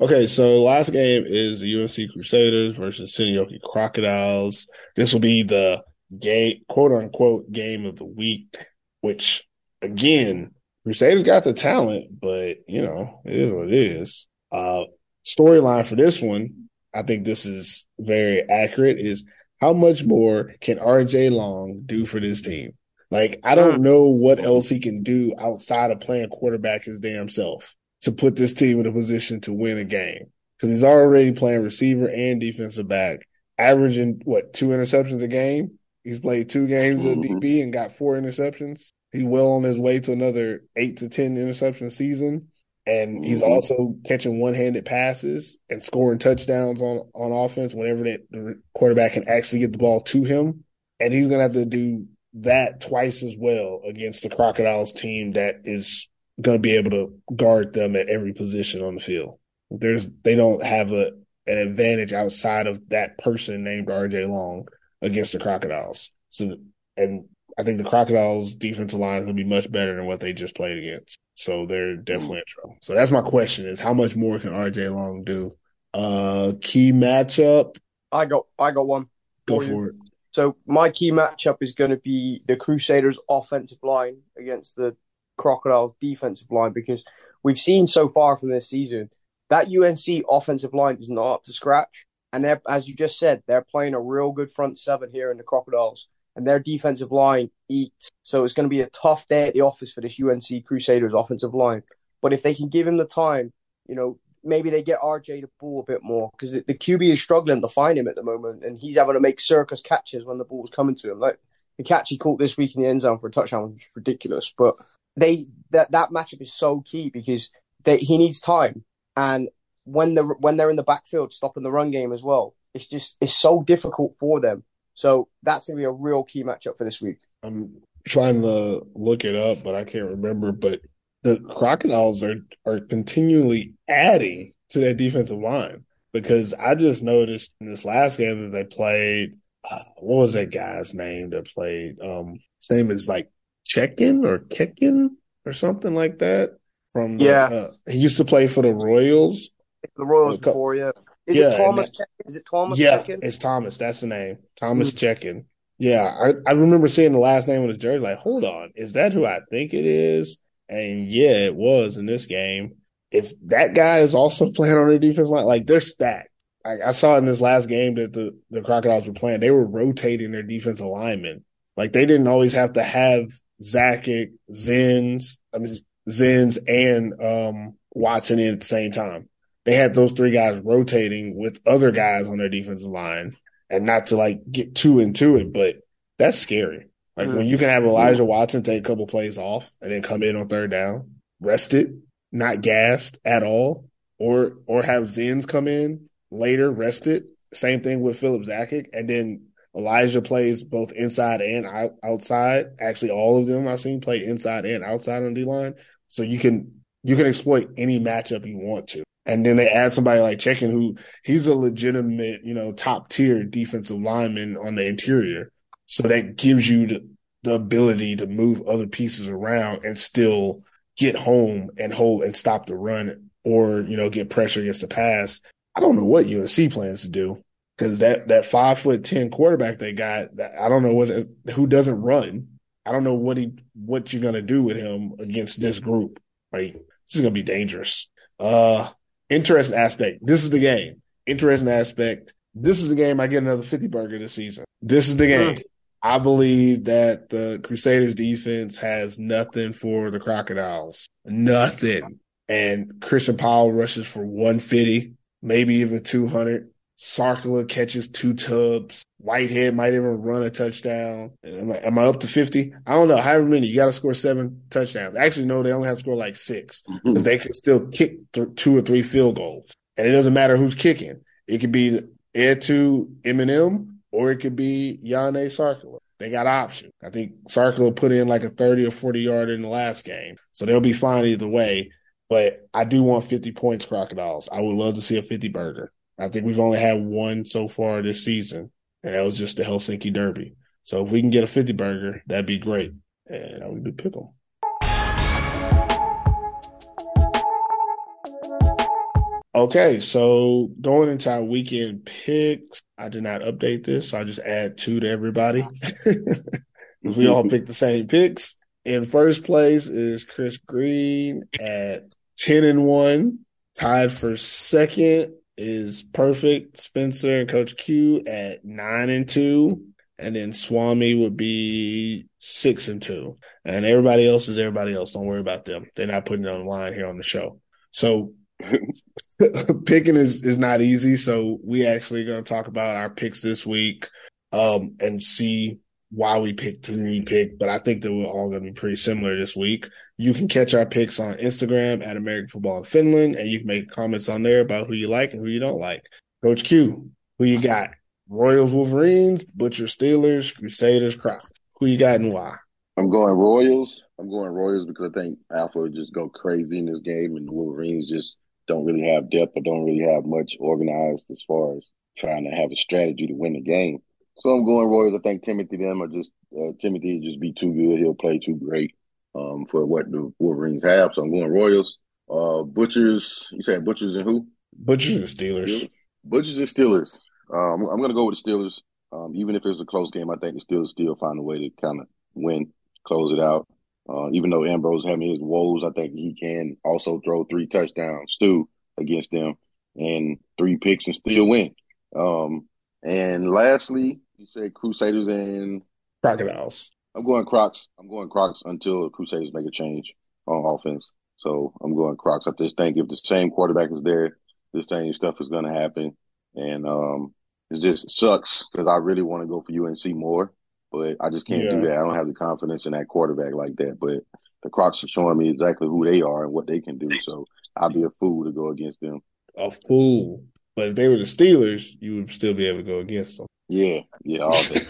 B: Okay, so last game is the UNC Crusaders versus Seinäjoki Crocodiles. This will be the game, quote unquote, game of the week, which again, Crusaders got the talent, but you know, it is what it is. Uh, storyline for this one, I think this is very accurate, is how much more can RJ Long do for this team? Like, I don't know what else he can do outside of playing quarterback his damn self to put this team in a position to win a game because he's already playing receiver and defensive back, averaging what two interceptions a game. He's played two games mm-hmm. at DB and got four interceptions. He's well on his way to another eight to ten interception season, and mm-hmm. he's also catching one-handed passes and scoring touchdowns on on offense whenever that the quarterback can actually get the ball to him. And he's gonna have to do that twice as well against the Crocodiles team that is going to be able to guard them at every position on the field. There's they don't have a an advantage outside of that person named RJ Long against the Crocodiles. So and I think the Crocodiles defensive line is going to be much better than what they just played against. So they're definitely in trouble. So that's my question: is how much more can RJ Long do? Uh, key matchup.
D: I got I got one.
B: Go for it.
D: So my key matchup is going to be the Crusaders' offensive line against the Crocodiles defensive line because we've seen so far from this season that UNC offensive line is not up to scratch. And they're, as you just said, they're playing a real good front seven here in the Crocodiles, and their defensive line eats. So it's going to be a tough day at the office for this UNC Crusaders offensive line. But if they can give him the time, you know, maybe they get RJ to ball a bit more because the, the, QB is struggling to find him at the moment, and he's having to make circus catches when the ball's coming to him. Like the catch he caught this week in the end zone for a touchdown was ridiculous. But they that that matchup is so key because they, he needs time, and when the when they're in the backfield stopping the run game as well, it's just it's so difficult for them. So that's gonna be a real key matchup for this week.
B: I'm trying to look it up, but I can't remember. But the Crocodiles are are continually adding to their defensive line because I just noticed in this last game that they played. Uh, what was that guy's name that played? Um, his name is like Check-in or Kekin or something like that. From the,
D: yeah,
B: uh, he used to play for the Royals.
D: The Royals before, yeah. Is yeah, it Thomas? That, is it Thomas?
B: Yeah, Check-in? it's Thomas. That's the name. Thomas. Check-in. Yeah, I, I remember seeing the last name on his jersey. Like, hold on, is that who I think it is? And yeah, it was in this game. If that guy is also playing on the defense line, like they're stacked. Like I saw in this last game that the, the Crocodiles were playing, they were rotating their defensive linemen. Like they didn't always have to have Zakic, Zins, I mean, Zins and um, Watson in at the same time. They had those three guys rotating with other guys on their defensive line, and not to like get too into it, but that's scary. Like mm-hmm. when you can have Elijah Watson take a couple plays off and then come in on third down, rested, not gassed at all, or or have Zins come in later, rested. Same thing with Philip Zakic, and then Elijah plays both inside and out, outside. Actually, all of them I've seen play inside and outside on D line. So you can you can exploit any matchup you want to. And then they add somebody like Check-in, who he's a legitimate, you know, top tier defensive lineman on the interior. So that gives you the, the ability to move other pieces around and still get home and hold and stop the run or, you know, get pressure against the pass. I don't know what UNC plans to do because that that five foot ten quarterback they got, I don't know what who doesn't run. I don't know what he what you're gonna do with him against this group. Like this is gonna be dangerous. Uh, interesting aspect. This is the game. Interesting aspect. This is the game I get another 50 burger this season. This is the game. Mm. I believe that the Crusaders defense has nothing for the Crocodiles. Nothing. And Christian Powell rushes for 150, maybe even 200. Sarkla catches two tubs. Whitehead might even run a touchdown. Am I, am I up to 50? I don't know. However many, you got to score seven touchdowns. Actually, no, they only have to score like six because mm-hmm. they can still kick th- two or three field goals. And it doesn't matter who's kicking. It could be Air to Eminem or it could be Yane Sarkla. They got options. I think Sarkla put in like a 30 or 40 yard in the last game. So they'll be fine either way. But I do want 50 points, Crocodiles. I would love to see a 50 burger. I think we've only had one so far this season. and that was just the Helsinki Derby. So if we can get a 50 burger, that'd be great. And I would do pick them. Okay, so going into our weekend picks, I did not update this, so I just add two to everybody. we all pick the same picks. In first place is Chris Green at 10 and 1. Tied for second is Perfect Spencer and Coach Q at 9 and 2. And then Swami would be 6 and 2. And everybody else is everybody else. Don't worry about them. They're not putting it on the line here on the show. So picking is, is not easy. So we actually going to talk about our picks this week um, and see why we picked who we picked. But I think that we're all going to be pretty similar this week. You can catch our picks on Instagram at American Football in Finland, and you can make comments on there about who you like and who you don't like. Coach Q, who you got? Royals, Wolverines, Butcher, Steelers, Crusaders, Crocs. Who you got and why?
C: I'm going Royals. I'm going Royals because I think Alpha would just go crazy in this game, and the Wolverines just don't really have depth or don't really have much organized as far as trying to have a strategy to win the game. So I'm going Royals. I think Timothy them are just uh, Timothy just be too good. He'll play too great um, for what the Wolverines have. So I'm going Royals. Uh, Butchers. You said Butchers and who?
B: Butchers and Steelers.
C: Butchers and Steelers. Um, I'm going to go with the Steelers. Um, even if it's a close game, I think the Steelers still find a way to kind of win, close it out. Uh, even though Ambrose having his woes, I think he can also throw three touchdowns too against them and three picks and still win. Um, and lastly, you say Crusaders and
B: Crocodiles.
C: I'm going Crocs. I'm going Crocs until the Crusaders make a change on offense. So I'm going Crocs. I just think if the same quarterback is there, the same stuff is going to happen. And um, it just sucks because I really want to go for UNC more, but I just can't yeah. do that. I don't have the confidence in that quarterback like that. But the Crocs are showing me exactly who they are and what they can do. So I'd be a fool to go against them.
B: A fool. But if they were the Steelers, you would still be able to go against them.
C: Yeah, yeah, all day.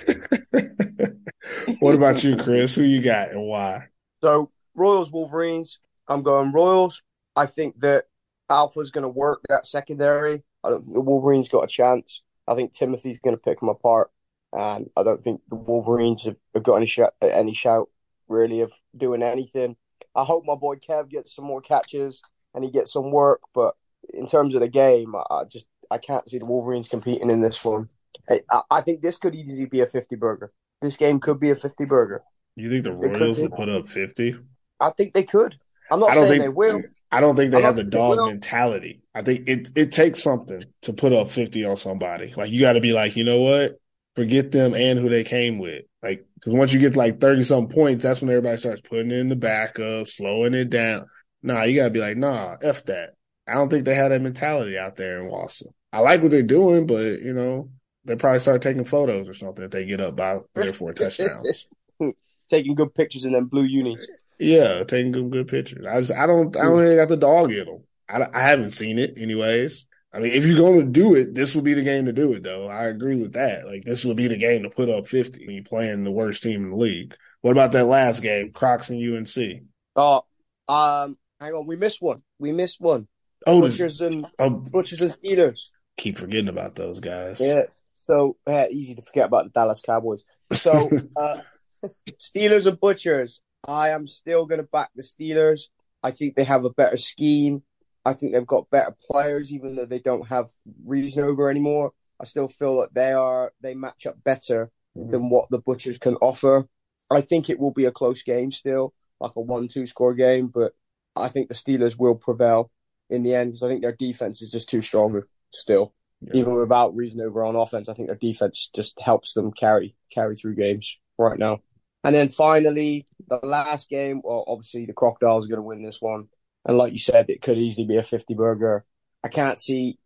B: what about you, Chris? Who you got and why?
D: So Royals, Wolverines. I'm going Royals. I think that Alpha's going to work that secondary. I don't. The Wolverines got a chance. I think Timothy's going to pick them apart, and I don't think the Wolverines have, have got any shout, any shout really of doing anything. I hope my boy Kev gets some more catches and he gets some work, but in terms of the game, I just I can't see the Wolverines competing in this one. I, I think this could easily be a fifty burger. This game could be a fifty burger.
B: You think the Royals will put up fifty?
D: I think they could. I'm not saying think, they will.
B: I don't think they I'm have the dog mentality. I think it it takes something to put up fifty on somebody. Like you got to be like, you know what? Forget them and who they came with. Like, because once you get like thirty some points, that's when everybody starts putting in the backup, slowing it down. Nah, you gotta be like, nah, f that. I don't think they had that mentality out there in Boston. I like what they're doing, but you know, they probably start taking photos or something if they get up by three or four touchdowns.
D: taking good pictures in them blue unis.
B: Yeah, taking good good pictures. I just I don't I don't think they got the dog in them. I, I haven't seen it anyways. I mean, if you're going to do it, this would be the game to do it, though. I agree with that. Like, this would be the game to put up 50 when you're playing the worst team in the league. What about that last game, Crocs and UNC?
D: Oh, um, hang on, we missed one. We missed one. Oh, Butchers and uh, Butchers and Steelers.
B: Keep forgetting about those guys.
D: Yeah. So uh, easy to forget about the Dallas Cowboys. So uh, Steelers and Butchers. I am still going to back the Steelers. I think they have a better scheme. I think they've got better players, even though they don't have Reasnover anymore. I still feel that they are they match up better mm-hmm. than what the Butchers can offer. I think it will be a close game still, like a one-two score game, but I think the Steelers will prevail in the end because I think their defense is just too stronger still. Yeah. Even without Reasnover on offense, I think their defense just helps them carry carry through games right now. And then finally, the last game. Well, obviously the Crocodiles are going to win this one, and like you said, it could easily be a fifty burger. I can't see.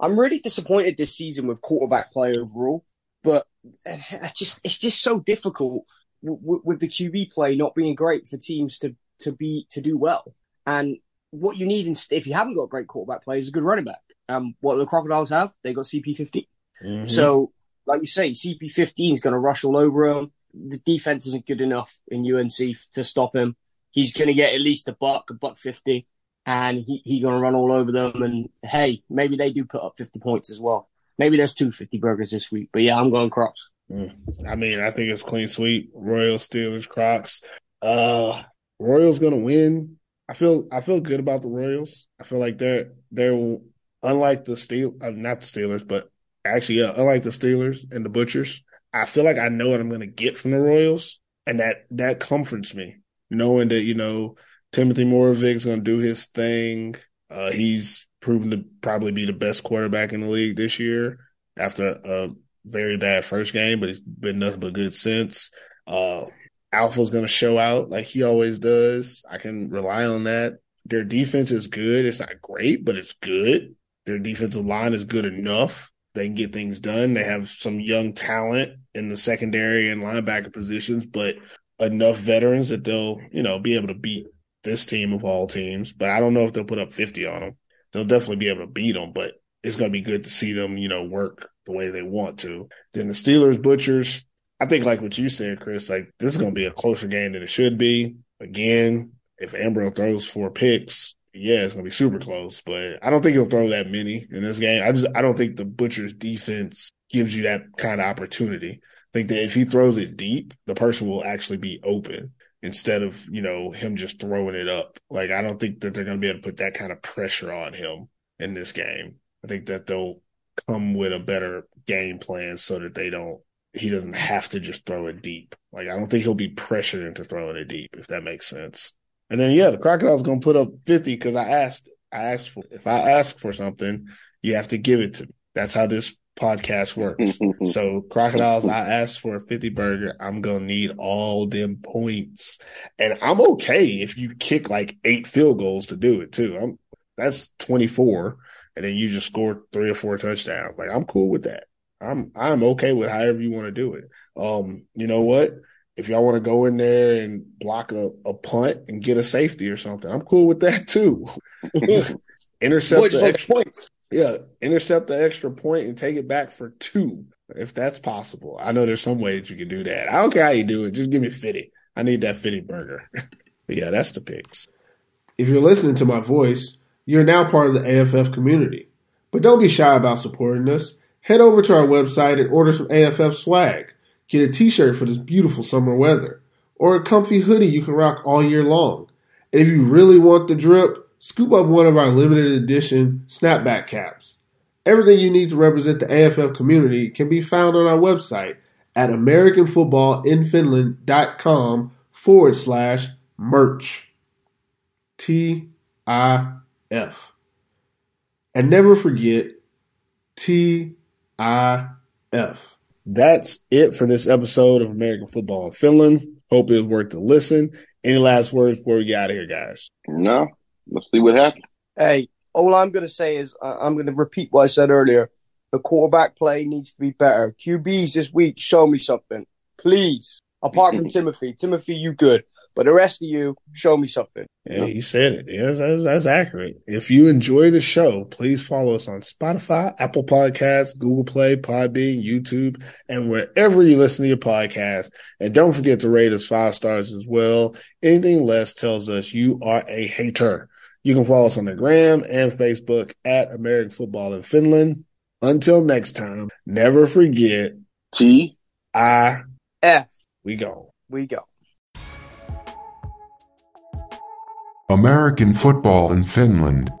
D: I'm really disappointed this season with quarterback play overall, but I just it's just so difficult with, the QB play not being great for teams to to be to do well. And what you need instead, if you haven't got a great quarterback play, is a good running back. Um, what the Crocodiles have, they got CP15. Mm-hmm. So, like you say, CP15 is going to rush all over him. The defense isn't good enough in UNC to stop him. He's going to get at least a buck, a buck 50, and he's he going to run all over them. And hey, maybe they do put up 50 points as well.
E: Maybe there's two fifty burgers this week, but yeah, I'm going Crocs.
B: Mm. I mean, I think it's clean sweep. Royal Steelers, Crocs. Uh, Royals gonna win. I feel I feel good about the Royals. I feel like they're they're unlike the Steel, uh, not the Steelers, but actually, unlike the Steelers and the Butchers. I feel like I know what I'm gonna get from the Royals, and that that comforts me, knowing that you know Timothy Moravic's gonna do his thing. Uh, he's proven to probably be the best quarterback in the league this year after a very bad first game, but he's been nothing but good since. Uh, Alpha's going to show out like he always does. I can rely on that. Their defense is good. It's not great, but it's good. Their defensive line is good enough. They can get things done. They have some young talent in the secondary and linebacker positions, but enough veterans that they'll, you know, be able to beat this team of all teams. But I don't know if they'll put up 50 on them. They'll definitely be able to beat them, but it's going to be good to see them, you know, work the way they want to. Then the Steelers, Butchers, I think like what you said, Chris, like this is going to be a closer game than it should be. Again, if Ambrose throws four picks, yeah, it's to be super close, but I don't think he'll throw that many in this game. I just, I don't think the Butchers defense gives you that kind of opportunity. I think that if he throws it deep, the person will actually be open instead of, you know, him just throwing it up. Like, I don't think that they're to be able to put that kind of pressure on him in this game. I think that they'll come with a better game plan so that they don't he doesn't have to just throw it deep. Like I don't think he'll be pressured into throwing it deep, if that makes sense. And then yeah, the crocodile's gonna put up fifty because I asked. I asked for if I ask for something, you have to give it to me. That's how this podcast works. so crocodiles, I asked for a 50 burger. I'm to need all them points and I'm okay if you kick like eight field goals to do it too. I'm that's 24 and then you just score three or four touchdowns. Like I'm cool with that. I'm I'm okay with however you want to do it. Um, you know what? If y'all want to go in there and block a, a punt and get a safety or something, I'm cool with that too. intercept the extra points. Yeah, intercept the extra point and take it back for two, if that's possible. I know there's some way that you can do that. I don't care how you do it. Just give me 50. I need that 50 burger. but yeah, that's the picks. If you're listening to my voice, you're now part of the AFF community. But don't be shy about supporting us. Head over to our website and order some AFF swag. Get a t shirt for this beautiful summer weather, or a comfy hoodie you can rock all year long. And if you really want the drip, scoop up one of our limited edition snapback caps. Everything you need to represent the AFF community can be found on our website at AmericanFootballInFinland.com forward slash merch. T I F. And never forget T I F. That's it for this episode of American Football in Finland. Hope it was worth the listen. Any last words before we get out of here, guys?
C: No. Let's see what happens.
D: Hey, all I'm going to say is uh, I'm going to repeat what I said earlier. The quarterback play needs to be better. QBs this week, show me something, please. Apart from Timothy, Timothy, you good. But the rest of you, show me something.
B: Yeah, he said it. Yeah, that's, that's, accurate. If you enjoy the show, please follow us on Spotify, Apple Podcasts, Google Play, Podbean, YouTube, and wherever you listen to your podcast. And don't forget to rate us five stars as well. Anything less tells us you are a hater. You can follow us on the gram and Facebook at American Football in Finland. Until next time, never forget
C: T
B: I
D: F.
B: We go.
D: We go.
A: American football in Finland